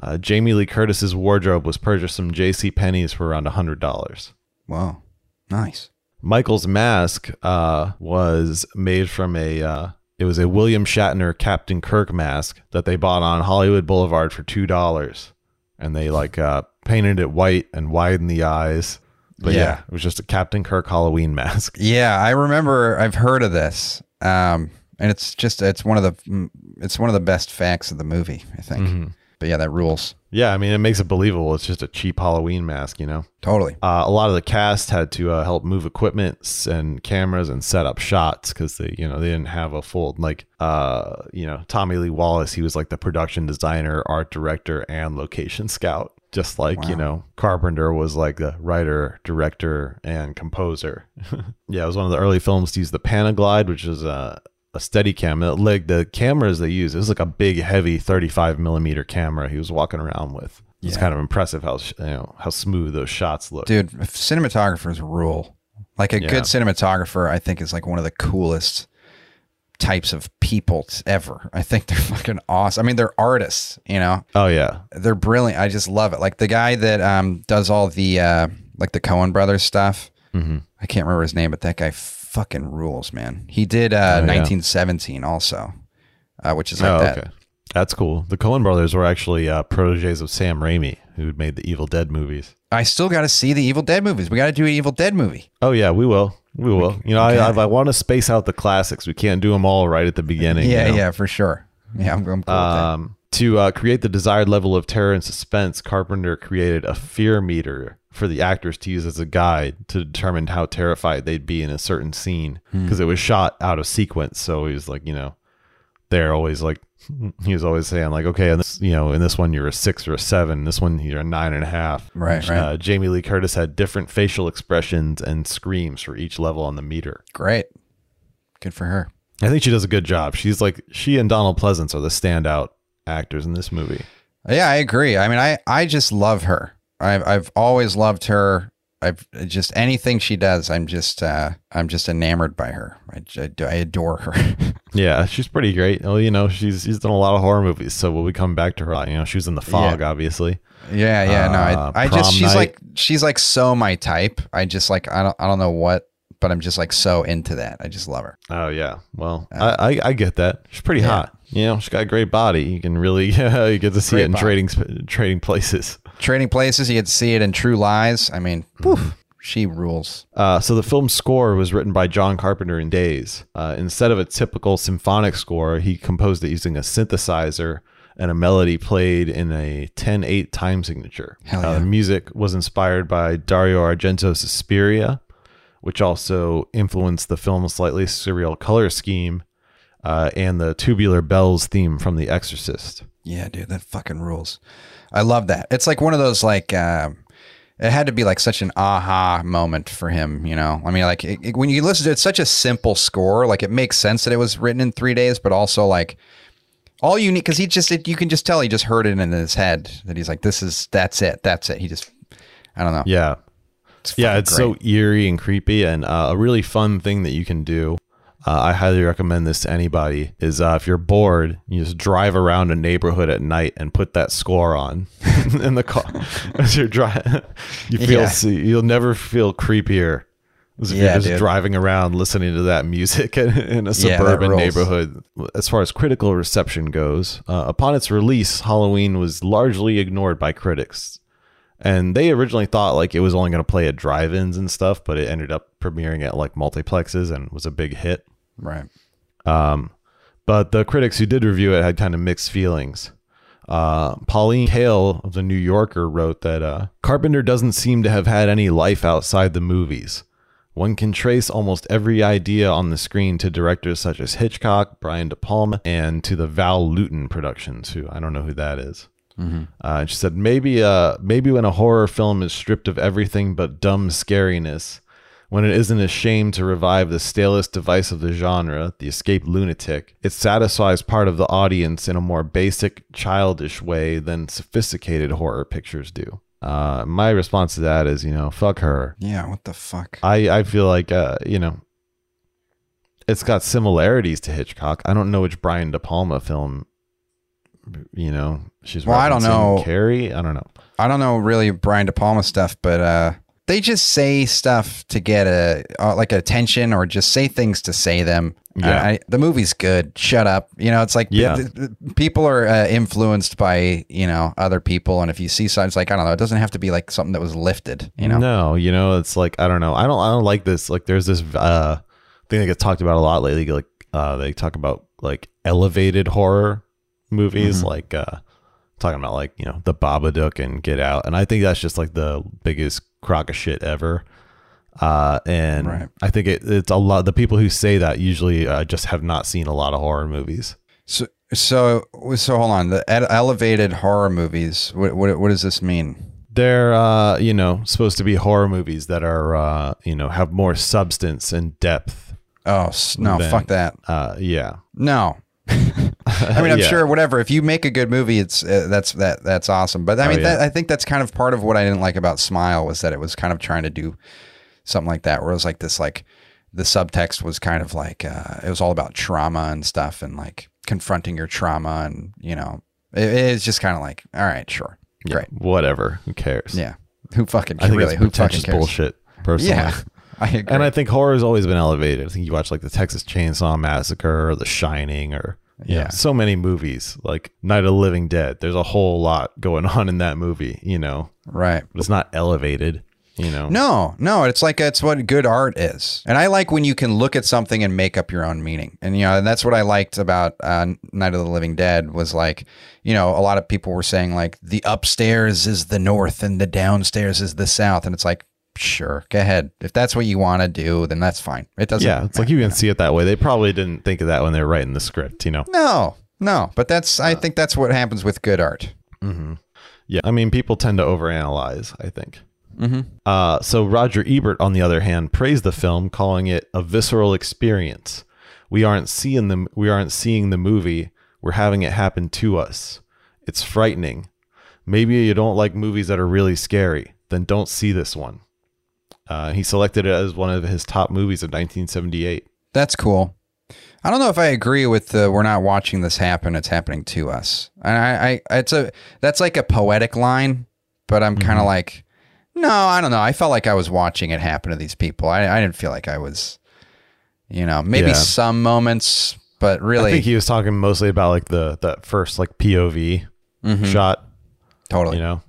Uh, Jamie Lee Curtis's wardrobe was purchased from J.C. Penney's for around hundred dollars. Whoa, nice. Michael's mask uh, was made from a. Uh, it was a William Shatner Captain Kirk mask that they bought on Hollywood Boulevard for two dollars, and they like uh, painted it white and widened the eyes. But yeah. Yeah. it was just a Captain Kirk Halloween mask. (laughs) Yeah, I remember. I've heard of this, um, and it's just it's one of the mm, it's one of the best facts of the movie. I think. Mm-hmm. But yeah, that rules Yeah, I mean, it makes it believable. It's just a cheap Halloween mask, you know. totally. Uh, a lot of the cast had to uh, help move equipment and cameras and set up shots because they, you know, they didn't have a full like, uh, you know, Tommy Lee Wallace. He was like the production designer, art director, and location scout. Just like you know, Carpenter was like the writer, director, and composer. (laughs) yeah, it was one of the early films to use the Panaglide, which is a a steady cam. Like the cameras they use, it was like a big, heavy 35 millimeter camera he was walking around with. It's kind of impressive how you know how smooth those shots look. Dude, cinematographers rule. Like a Yeah. good cinematographer, I think is like one of the coolest types of people ever. I think they're (laughs) fucking awesome. I mean, they're artists, you know. Oh yeah, They're brilliant. I just love it. Like the guy that um does all the uh like the Coen brothers stuff. Mm-hmm. I can't remember his name, but that guy fucking rules, man. He did uh Oh, yeah. 1917 also. Uh, which is like oh that. okay, that's cool. The Coen brothers were actually uh, proteges of Sam Raimi, who made the Evil Dead movies. I still got to see the Evil Dead movies. We got to do an Evil Dead movie. Oh yeah, we will. We will. You know, I, I, I want to space out the classics. We can't do them all right at the beginning. Yeah, you know? yeah, for sure. Yeah, I'm, I'm cool with that. Um, to uh, create the desired level of terror and suspense, Carpenter created a fear meter for the actors to use as a guide to determine how terrified they'd be in a certain scene Hmm. because it was shot out of sequence. So he was like, you know, they're always like, (laughs) he was always saying like, okay, in this, you know, in this one you're a six or a seven. This one you're a nine and a half. Right, right. Uh, Jamie Lee Curtis had different facial expressions and screams for each level on the meter. Great. Good for her. I think she does a good job. She's like she and Donald Pleasence are the standout actors in this movie. Yeah, I agree. I mean, I I just love her. I've I've always loved her. I've just anything she does, I'm just uh I'm just enamored by her. I, I, I adore her. (laughs) Yeah, she's pretty great. Well, you know, she's she's done a lot of horror movies, so we'll be coming back to her. You know, she was in The Fog, obviously. yeah, yeah. No, Uh, I, I just she's Night. like she's like so my type. I just like I don't I don't know what, but I'm just like so into that. I just love her. Oh yeah, well, I, I I get that. She's pretty hot. You know, she's got a great body. You can really (laughs) you get to see Great it in body. trading trading places. Trading Places, you get to see it in True Lies. I mean, Mm-hmm. poof, she rules. Uh, so the film's score was written by John Carpenter in days. Uh, instead of a typical symphonic score, he composed it using a synthesizer and a melody played in a 10-8 time signature. Hell Uh, the music was inspired by Dario Argento's Suspiria, which also influenced the film's slightly surreal color scheme uh, and the tubular bells theme from The Exorcist. Yeah, dude, that fucking rules. I love that. It's like one of those like um it had to be like such an aha moment for him, you know. I mean, like it, it- when you listen to it, it's such a simple score. Like it makes sense that it was written in three days, but also like all you need because he just it, you can just tell he just heard it in his head that he's like, this is that's it, that's it. He just I don't know. Yeah, It's yeah, it's so eerie and creepy, and uh, a really fun thing that you can do. Uh, I highly recommend this to anybody. Is uh, if you're bored, you just drive around a neighborhood at night and put that score on (laughs) in the car (laughs) as you're driving. (laughs) You feel Yeah. see, you'll never feel creepier as if Yeah, you're just dude. driving around listening to that music in, in a suburban rules. neighborhood. As far as critical reception goes, uh, upon its release, Halloween was largely ignored by critics and they originally thought like it was only going to play at drive-ins and stuff but it ended up premiering at like multiplexes and was a big hit right. um, but the critics who did review it had kind of mixed feelings Uh, Pauline Kael of the New Yorker wrote that uh, Carpenter doesn't seem to have had any life outside the movies. One can trace almost every idea on the screen to directors such as Hitchcock, Brian De Palma, and to the Val Lewton Productions, who I don't know who that is. Uh, and she said maybe uh maybe when a horror film is stripped of everything but dumb scariness, when it isn't ashamed to revive the stalest device of the genre, the escaped lunatic, it satisfies part of the audience in a more basic, childish way than sophisticated horror pictures do. Uh, my response to that is, you know, fuck her. Yeah, what the fuck? I, I feel like, uh, you know, it's got similarities to Hitchcock. I don't know which Brian De Palma film, you know, she's Well, I don't know. Carrie? I don't know. I don't know really Brian De Palma stuff, but uh, they just say stuff to get a uh, like attention or just say things to say them. Yeah. I, the movie's good. Shut up. You know, it's like Yeah. th- th- people are uh, influenced by you know other people, and if you see signs like I don't know. It doesn't have to be like something that was lifted. You know. No, you know, it's like I don't know. I don't I don't like this. Like there's this uh thing that gets talked about a lot lately. Like uh they talk about like elevated horror movies, Mm-hmm. like uh talking about like, you know, the Babadook and Get Out. And I think that's just like the biggest crock of shit ever. Uh and Right. I think it, it's a lot the people who say that usually uh, just have not seen a lot of horror movies. So so so hold on. The ed- elevated horror movies. What, what what does this mean? They're uh, you know, supposed to be horror movies that are uh, you know, have more substance and depth. Oh no, Then- fuck that. Uh yeah. No. (laughs) I mean, I'm Yeah. sure whatever. If you make a good movie, it's uh, that's that that's awesome. But I Oh, mean, yeah. that, I think that's kind of part of what I didn't like about Smile was that it was kind of trying to do something like that, where it was like this, like the subtext was kind of like uh, it was all about trauma and stuff, and like confronting your trauma, and you know, it, it's just kind of like, all right, sure, great, Whatever. Who cares? yeah. Who fucking I think really? Who fucking cares? bullshit, personally. Yeah, (laughs) I agree. And I think horror has always been elevated. I think you watch like the Texas Chainsaw Massacre or The Shining or Yeah. so many movies like Night of the Living Dead. There's a whole lot going (laughs) on in that movie, you know. right. But it's not elevated, you know. No, no, it's like it's what good art is, and I like when you can look at something and make up your own meaning, and you know, and that's what I liked about uh, Night of the Living Dead was like, you know, a lot of people were saying like the upstairs is the north and the downstairs is the south, and it's like, sure, go ahead, if that's what you want to do, then that's fine. It doesn't. Yeah, it's like you can see it that way. They probably didn't think of that when they were writing the script, you know. no, no, but that's I think that's what happens with good art. Yeah, I mean, people tend to overanalyze. I think. Mm-hmm. Uh, so Roger Ebert, on the other hand, praised the film, calling it a visceral experience. We aren't seeing the we aren't seeing the movie. We're having it happen to us. It's frightening. Maybe you don't like movies that are really scary. Then don't see this one. Uh, he selected it as one of his top movies of 1978. That's cool. I don't know if I agree with the we're not watching this happen, it's happening to us. And I, I it's a that's like a poetic line, but I'm kind Mm-hmm. of like, no, I don't know. I felt like I was watching it happen to these people. I, I didn't feel like I was, you know, maybe Yeah. some moments, but really, I think he was talking mostly about like the that first like POV shot. totally. You know,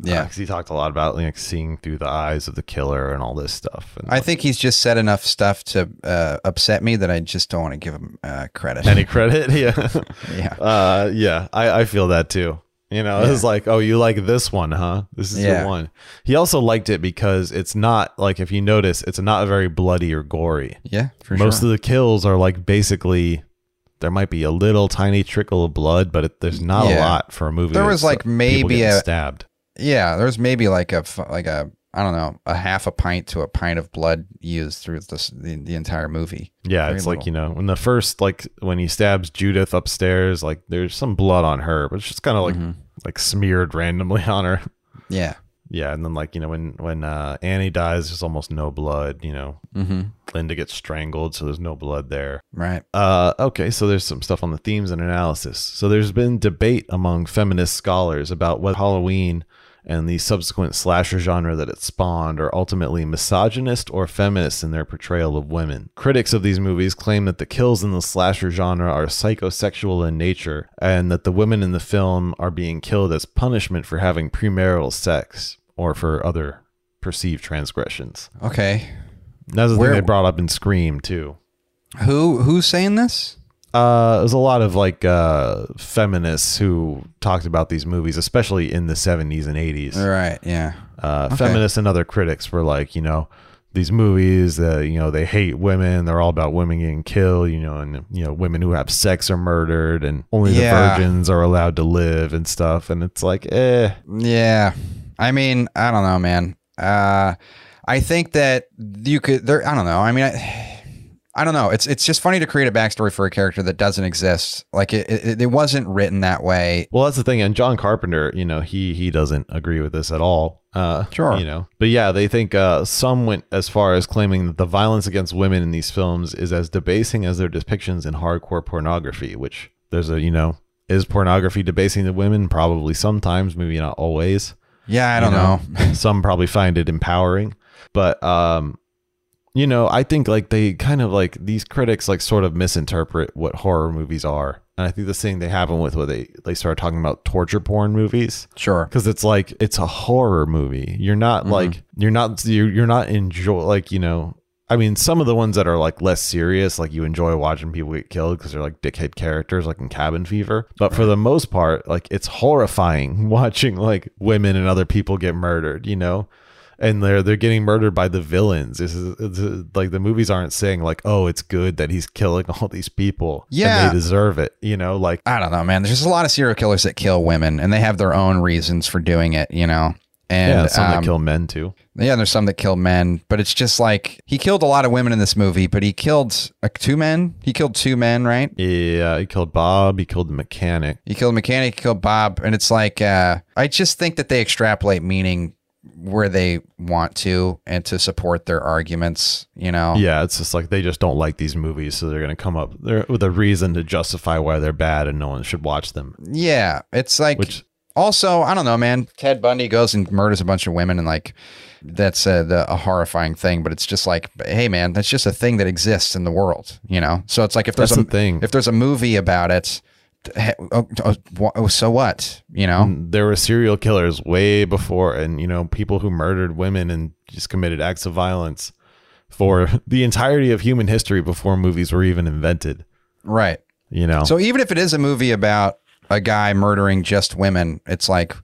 Yeah. because he talked a lot about like seeing through the eyes of the killer and all this stuff. And I think he's just said enough stuff to uh, upset me that I just don't want to give him uh, credit. any credit, (laughs) yeah, (laughs) yeah. uh, yeah, I, I feel that too. You know, it's like, oh, you like this one, huh? This is Yeah. your one. He also liked it because it's not like if you notice, it's not very bloody or gory. Yeah, for Most sure. of the kills are like basically there might be a little tiny trickle of blood, but it, there's not a lot for a movie. There was, like, uh, maybe a- stabbed. Yeah, there's maybe like a like a I don't know a half a pint to a pint of blood used through this, the the entire movie. Yeah, Very it's like you know when the first like when he stabs Judith upstairs, like there's some blood on her, but it's just kind of like Mm-hmm. like smeared randomly (laughs) on her. Yeah, Yeah, and then like you know when when uh, Annie dies, there's almost no blood. You know, mm-hmm. Linda gets strangled, so there's no blood there. right. Uh, okay, so there's some stuff on the themes and analysis. So there's been debate among feminist scholars about what Halloween and the subsequent slasher genre that it spawned are ultimately misogynist or feminist in their portrayal of women. Critics of these movies claim that the kills in the slasher genre are psychosexual in nature and that the women in the film are being killed as punishment for having premarital sex or for other perceived transgressions. Okay, That's the Where- thing they brought up in Scream too. who who's saying this? Uh, there's a lot of like uh, feminists who talked about these movies, especially in the 70s and 80s. Right. Yeah. Uh, Feminists and other critics were like, you know, these movies that you know they hate women. They're all about women getting killed. You know, and you know women who have sex are murdered, and only Yeah. the virgins are allowed to live and stuff. And it's like, eh, Yeah. I mean, I don't know, man. Uh, I think that you could there. I don't know. I mean, I, I don't know. It's it's just funny to create a backstory for a character that doesn't exist. Like it, it, it wasn't written that way. Well, that's the thing, and John Carpenter, you know, he he doesn't agree with this at all. Uh, Sure. you know, but yeah, they think uh, some went as far as claiming that the violence against women in these films is as debasing as their depictions in hardcore pornography. Which there's a you know, is pornography debasing to women? Probably sometimes, maybe not always. Yeah, I don't know. (laughs) some probably find it empowering, but um, you know, I think like they kind of like these critics like sort of misinterpret what horror movies are, and I think the same thing they happen with what they they started talking about torture porn movies Sure. because it's like it's a horror movie. You're not Mm-hmm. like you're not you're, you're not enjoy like you know. I mean, some of the ones that are like less serious, like you enjoy watching people get killed because they're like dickhead characters, like in Cabin Fever. But for the most part, like it's horrifying (laughs) watching like women and other people get murdered, you know, and they're they're getting murdered by the villains. This is it's, like the movies aren't saying like, oh, it's good that he's killing all these people. Yeah. and they deserve it, you know. Like I don't know, man. There's just a lot of serial killers that kill women, and they have their own reasons for doing it. You know. And yeah, some um, that kill men too. Yeah, and there's some that kill men, but it's just like he killed a lot of women in this movie, but he killed like two men. He killed two men, right? Yeah, he killed Bob. He killed the mechanic. He killed a mechanic, he killed Bob, and it's like uh, I just think that they extrapolate meaning where they want to and to support their arguments. You know? Yeah, it's just like they just don't like these movies, so they're gonna come up there with a reason to justify why they're bad and no one should watch them. Yeah, it's like Which- also I don't know, man. Ted Bundy goes and murders a bunch of women, and like that's a, the, a horrifying thing. But it's just like, hey, man, that's just a thing that exists in the world, you know. So it's like if there's a the thing. if there's a movie about it, oh, oh, oh, so what, you know? There were serial killers way before, and you know people who murdered women and just committed acts of violence for (laughs) the entirety of human history before movies were even invented. Right. You know, So even if it is a movie about a guy murdering just women, it's like,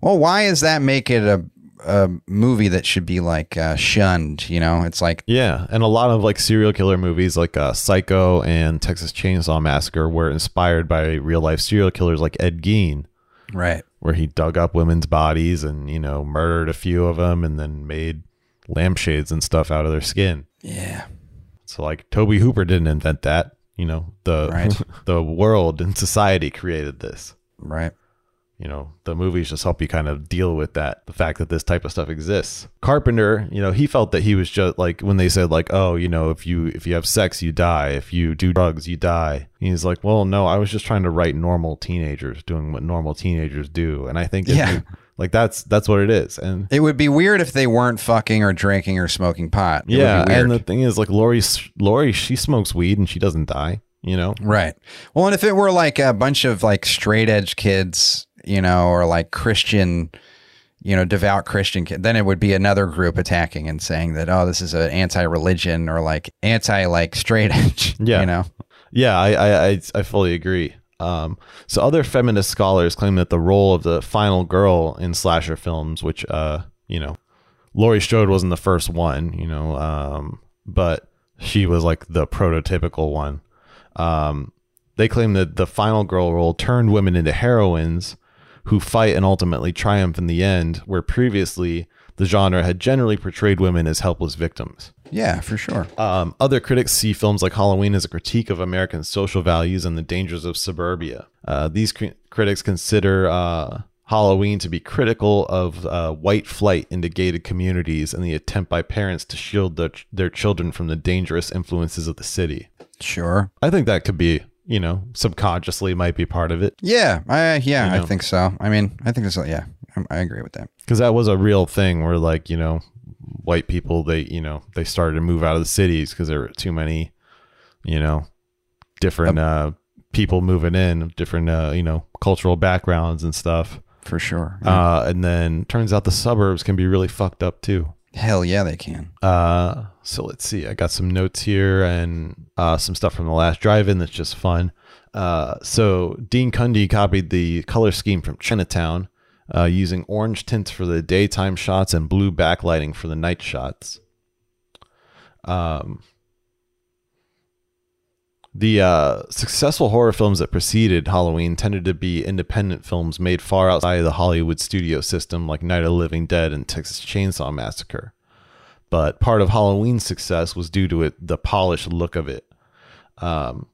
well, why does that make it a a movie that should be like uh, shunned? You know, it's like yeah, and a lot of like serial killer movies, like uh, Psycho and Texas Chainsaw Massacre, were inspired by real life serial killers like Ed Gein. right. where he dug up women's bodies and you know murdered a few of them and then made lampshades and stuff out of their skin. Yeah. So like Tobe Hooper didn't invent that. You know the Right. (laughs) the world and society created this. Right. You know the movies just help you kind of deal with that the fact that this type of stuff exists. Carpenter, you know, he felt that he was just like when they said like, oh, you know, if you if you have sex, you die. If you do drugs, you die. He's like, well, no, I was just trying to write normal teenagers doing what normal teenagers do, and I think Yeah. you- like that's that's what it is. And It would be weird if they weren't fucking or drinking or smoking pot. It yeah, and the thing is, like Laurie, Laurie, she smokes weed and she doesn't die. You know, Right. Well, and if it were like a bunch of like straight edge kids, you know, or like Christian, you know, devout Christian kid, then it would be another group attacking and saying that, oh, this is an anti religion or like anti like straight edge. (laughs) Yeah. You know? Yeah, I I I, I fully agree. Um, so other feminist scholars claim that the role of the final girl in slasher films, which uh, you know, Laurie Strode wasn't the first one, you know, um, but she was like the prototypical one. Um, they claim that the final girl role turned women into heroines who fight and ultimately triumph in the end, where previously the genre had generally portrayed women as helpless victims. Yeah, for sure. Um, other critics see films like Halloween as a critique of American social values and the dangers of suburbia. Uh, these cri- critics consider uh, Halloween to be critical of uh, white flight into gated communities and the attempt by parents to shield their, their children from the dangerous influences of the city. Sure. I think that could be, you know, subconsciously might be part of it Yeah. I, yeah, You I think so. I mean, I think a- yeah, I- I agree with that. because that was a real thing where, like, you know, white people they, you know, they started to move out of the cities because there were too many, you know, different uh, people moving in, different, uh, you know, cultural backgrounds and stuff. For sure. Uh, and then turns out the suburbs can be really fucked up too. Hell yeah, they can. Uh, so let's see. I got some notes here and uh, some stuff from the last drive-in that's just fun. Uh, so Dean Cundey copied the color scheme from Chinatown, uh, using orange tints for the daytime shots and blue backlighting for the night shots. Um, the uh, successful horror films that preceded Halloween tended to be independent films made far outside of the Hollywood studio system, like Night of the Living Dead and Texas Chainsaw Massacre. But part of Halloween's success was due to it, the polished look of it. Um,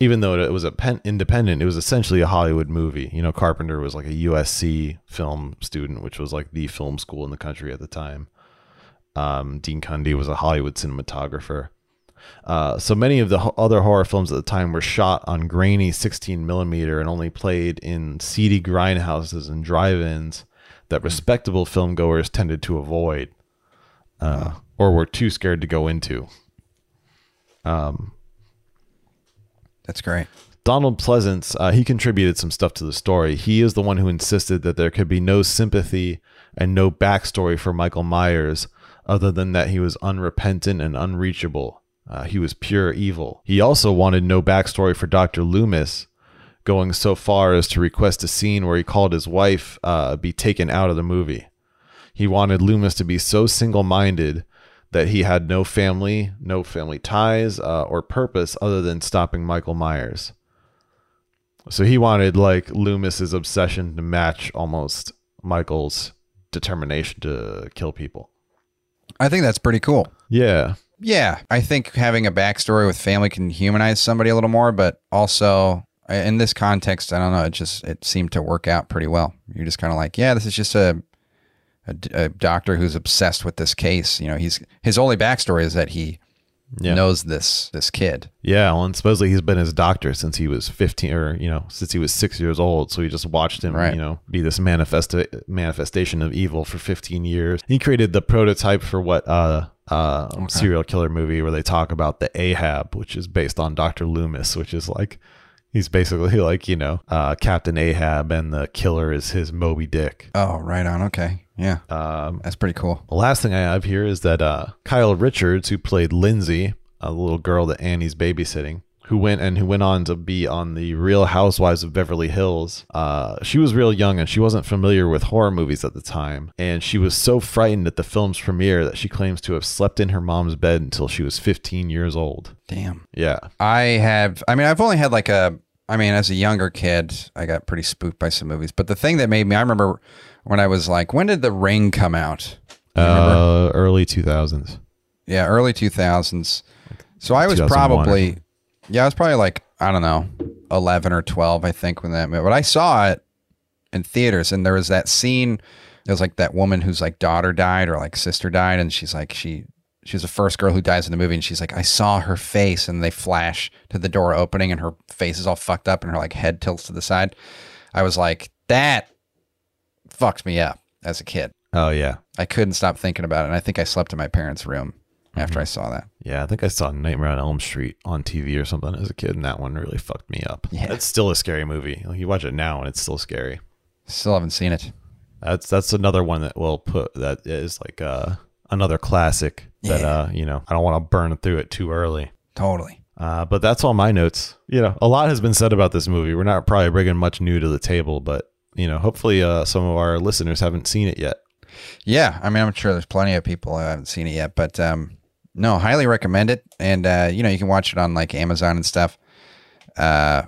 even though it was a pen, independent, it was essentially a Hollywood movie. You know, Carpenter was like a USC film student, which was like the film school in the country at the time. Um, Dean Cundey was a Hollywood cinematographer. Uh, so many of the ho- other horror films at the time were shot on grainy 16 millimeter and only played in seedy grindhouses and drive-ins that respectable filmgoers tended to avoid uh, or were too scared to go into. That's great. Donald Pleasence, uh, he contributed some stuff to the story. He is the one who insisted that there could be no sympathy and no backstory for Michael Myers other than that he was unrepentant and unreachable. Uh, he was pure evil. He also wanted no backstory for Dr. Loomis, going so far as to request a scene where he called his wife uh, be taken out of the movie. He wanted Loomis to be so single minded that he had no family, no family ties, uh, or purpose other than stopping Michael Myers. So he wanted like Loomis's obsession to match almost Michael's determination to kill people. I think that's pretty cool. Yeah. Yeah, I think having a backstory with family can humanize somebody a little more, but also uh, in this context, I don't know. It just it seemed to work out pretty well. You're just kind of like, yeah, this is just a, a a doctor who's obsessed with this case. You know, he's his only backstory is that he Yeah. knows this this kid. Yeah, well, and supposedly he's been his doctor since he was 15 or, you know, since he was 6 years old. So he just watched him, Right. you know, be this manifest manifestation of evil for 15 years. He created the prototype for what uh uh serial killer movie where they talk about the Ahab, which is based on Dr. Loomis, which is like he's basically (laughs) like, you know, uh Captain Ahab and the killer is his Moby Dick. Oh, right on. Okay, yeah, Um that's pretty cool. the last thing I have here is that uh, Kyle Richards, who played Lindsay, a little girl that Annie's babysitting, who went and who went on to be on the Real Housewives of Beverly Hills. Uh, she was real young and she wasn't familiar with horror movies at the time, and she was so frightened at the film's premiere that she claims to have slept in her mom's bed until she was 15 years old. Damn. Yeah, I have. I mean, I've only had like a. I mean, as a younger kid, I got pretty spooked by some movies. But the thing that made me, I remember when I was like, when did The Ring come out? uh, early 2000s. Yeah, early 2000s. So I was probably, yeah, I was probably like, I don't know, 11 or 12, I think, when that movie. But I saw it in theaters, and there was that scene. There was like that woman whose like daughter died or like sister died, and she's like, she, she's the first girl who dies in the movie, and she's like, I saw her face, and they flash to the door opening, and her face is all fucked up, and her like head tilts to the side. I was like, that fucked me up as a kid. Oh yeah, I couldn't stop thinking about it, and I think I slept in my parents' room after I saw that. Yeah, I think I saw Nightmare on Elm Street on TV or something as a kid, and that one really fucked me up. Yeah. It's still a scary movie. Like, you watch it now, and it's still scary. Still haven't seen it. That's that's another one that will put that is like uh, another classic that Yeah. uh, you know I don't want to burn through it too early. Totally. Uh, but that's all my notes. You know, a lot has been said about this movie. We're not probably bringing much new to the table, but you know, hopefully, uh, some of our listeners haven't seen it yet. Yeah, I mean, I'm sure there's plenty of people who haven't seen it yet, but um, no, highly recommend it. And uh, you know, you can watch it on like Amazon and stuff. Uh,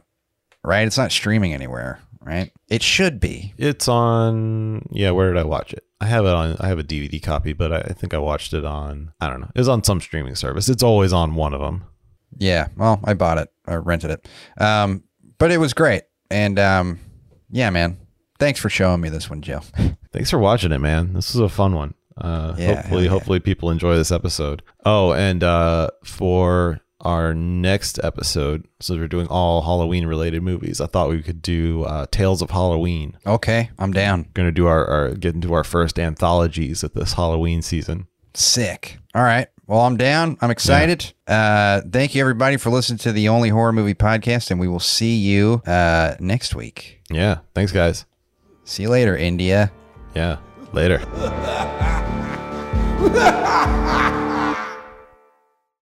right? It's not streaming anywhere, right? It should be. It's on. Yeah, where did I watch it? I have it on. I have a DVD copy, but I, I think I watched it on. I don't know. It was on some streaming service. It's always on one of them. Yeah. Well, I bought it or rented it. Um, but it was great. And um, yeah, man. Thanks for showing me this one, Joe. (laughs) Thanks for watching it, man. This was a fun one. Uh, Yeah, hopefully, yeah. hopefully people enjoy this episode. Oh, and uh, for our next episode, since we're doing all Halloween related movies, I thought we could do uh, Tales of Halloween. okay, I'm down. Going to do our, our get into our first anthologies of this Halloween season. Sick. All right. Well, I'm down. I'm excited. Uh, thank you, everybody, for listening to the Only Horror Movie Podcast, and we will see you uh, next week. Yeah. Thanks, guys. See you later, India. Yeah. Later. (laughs)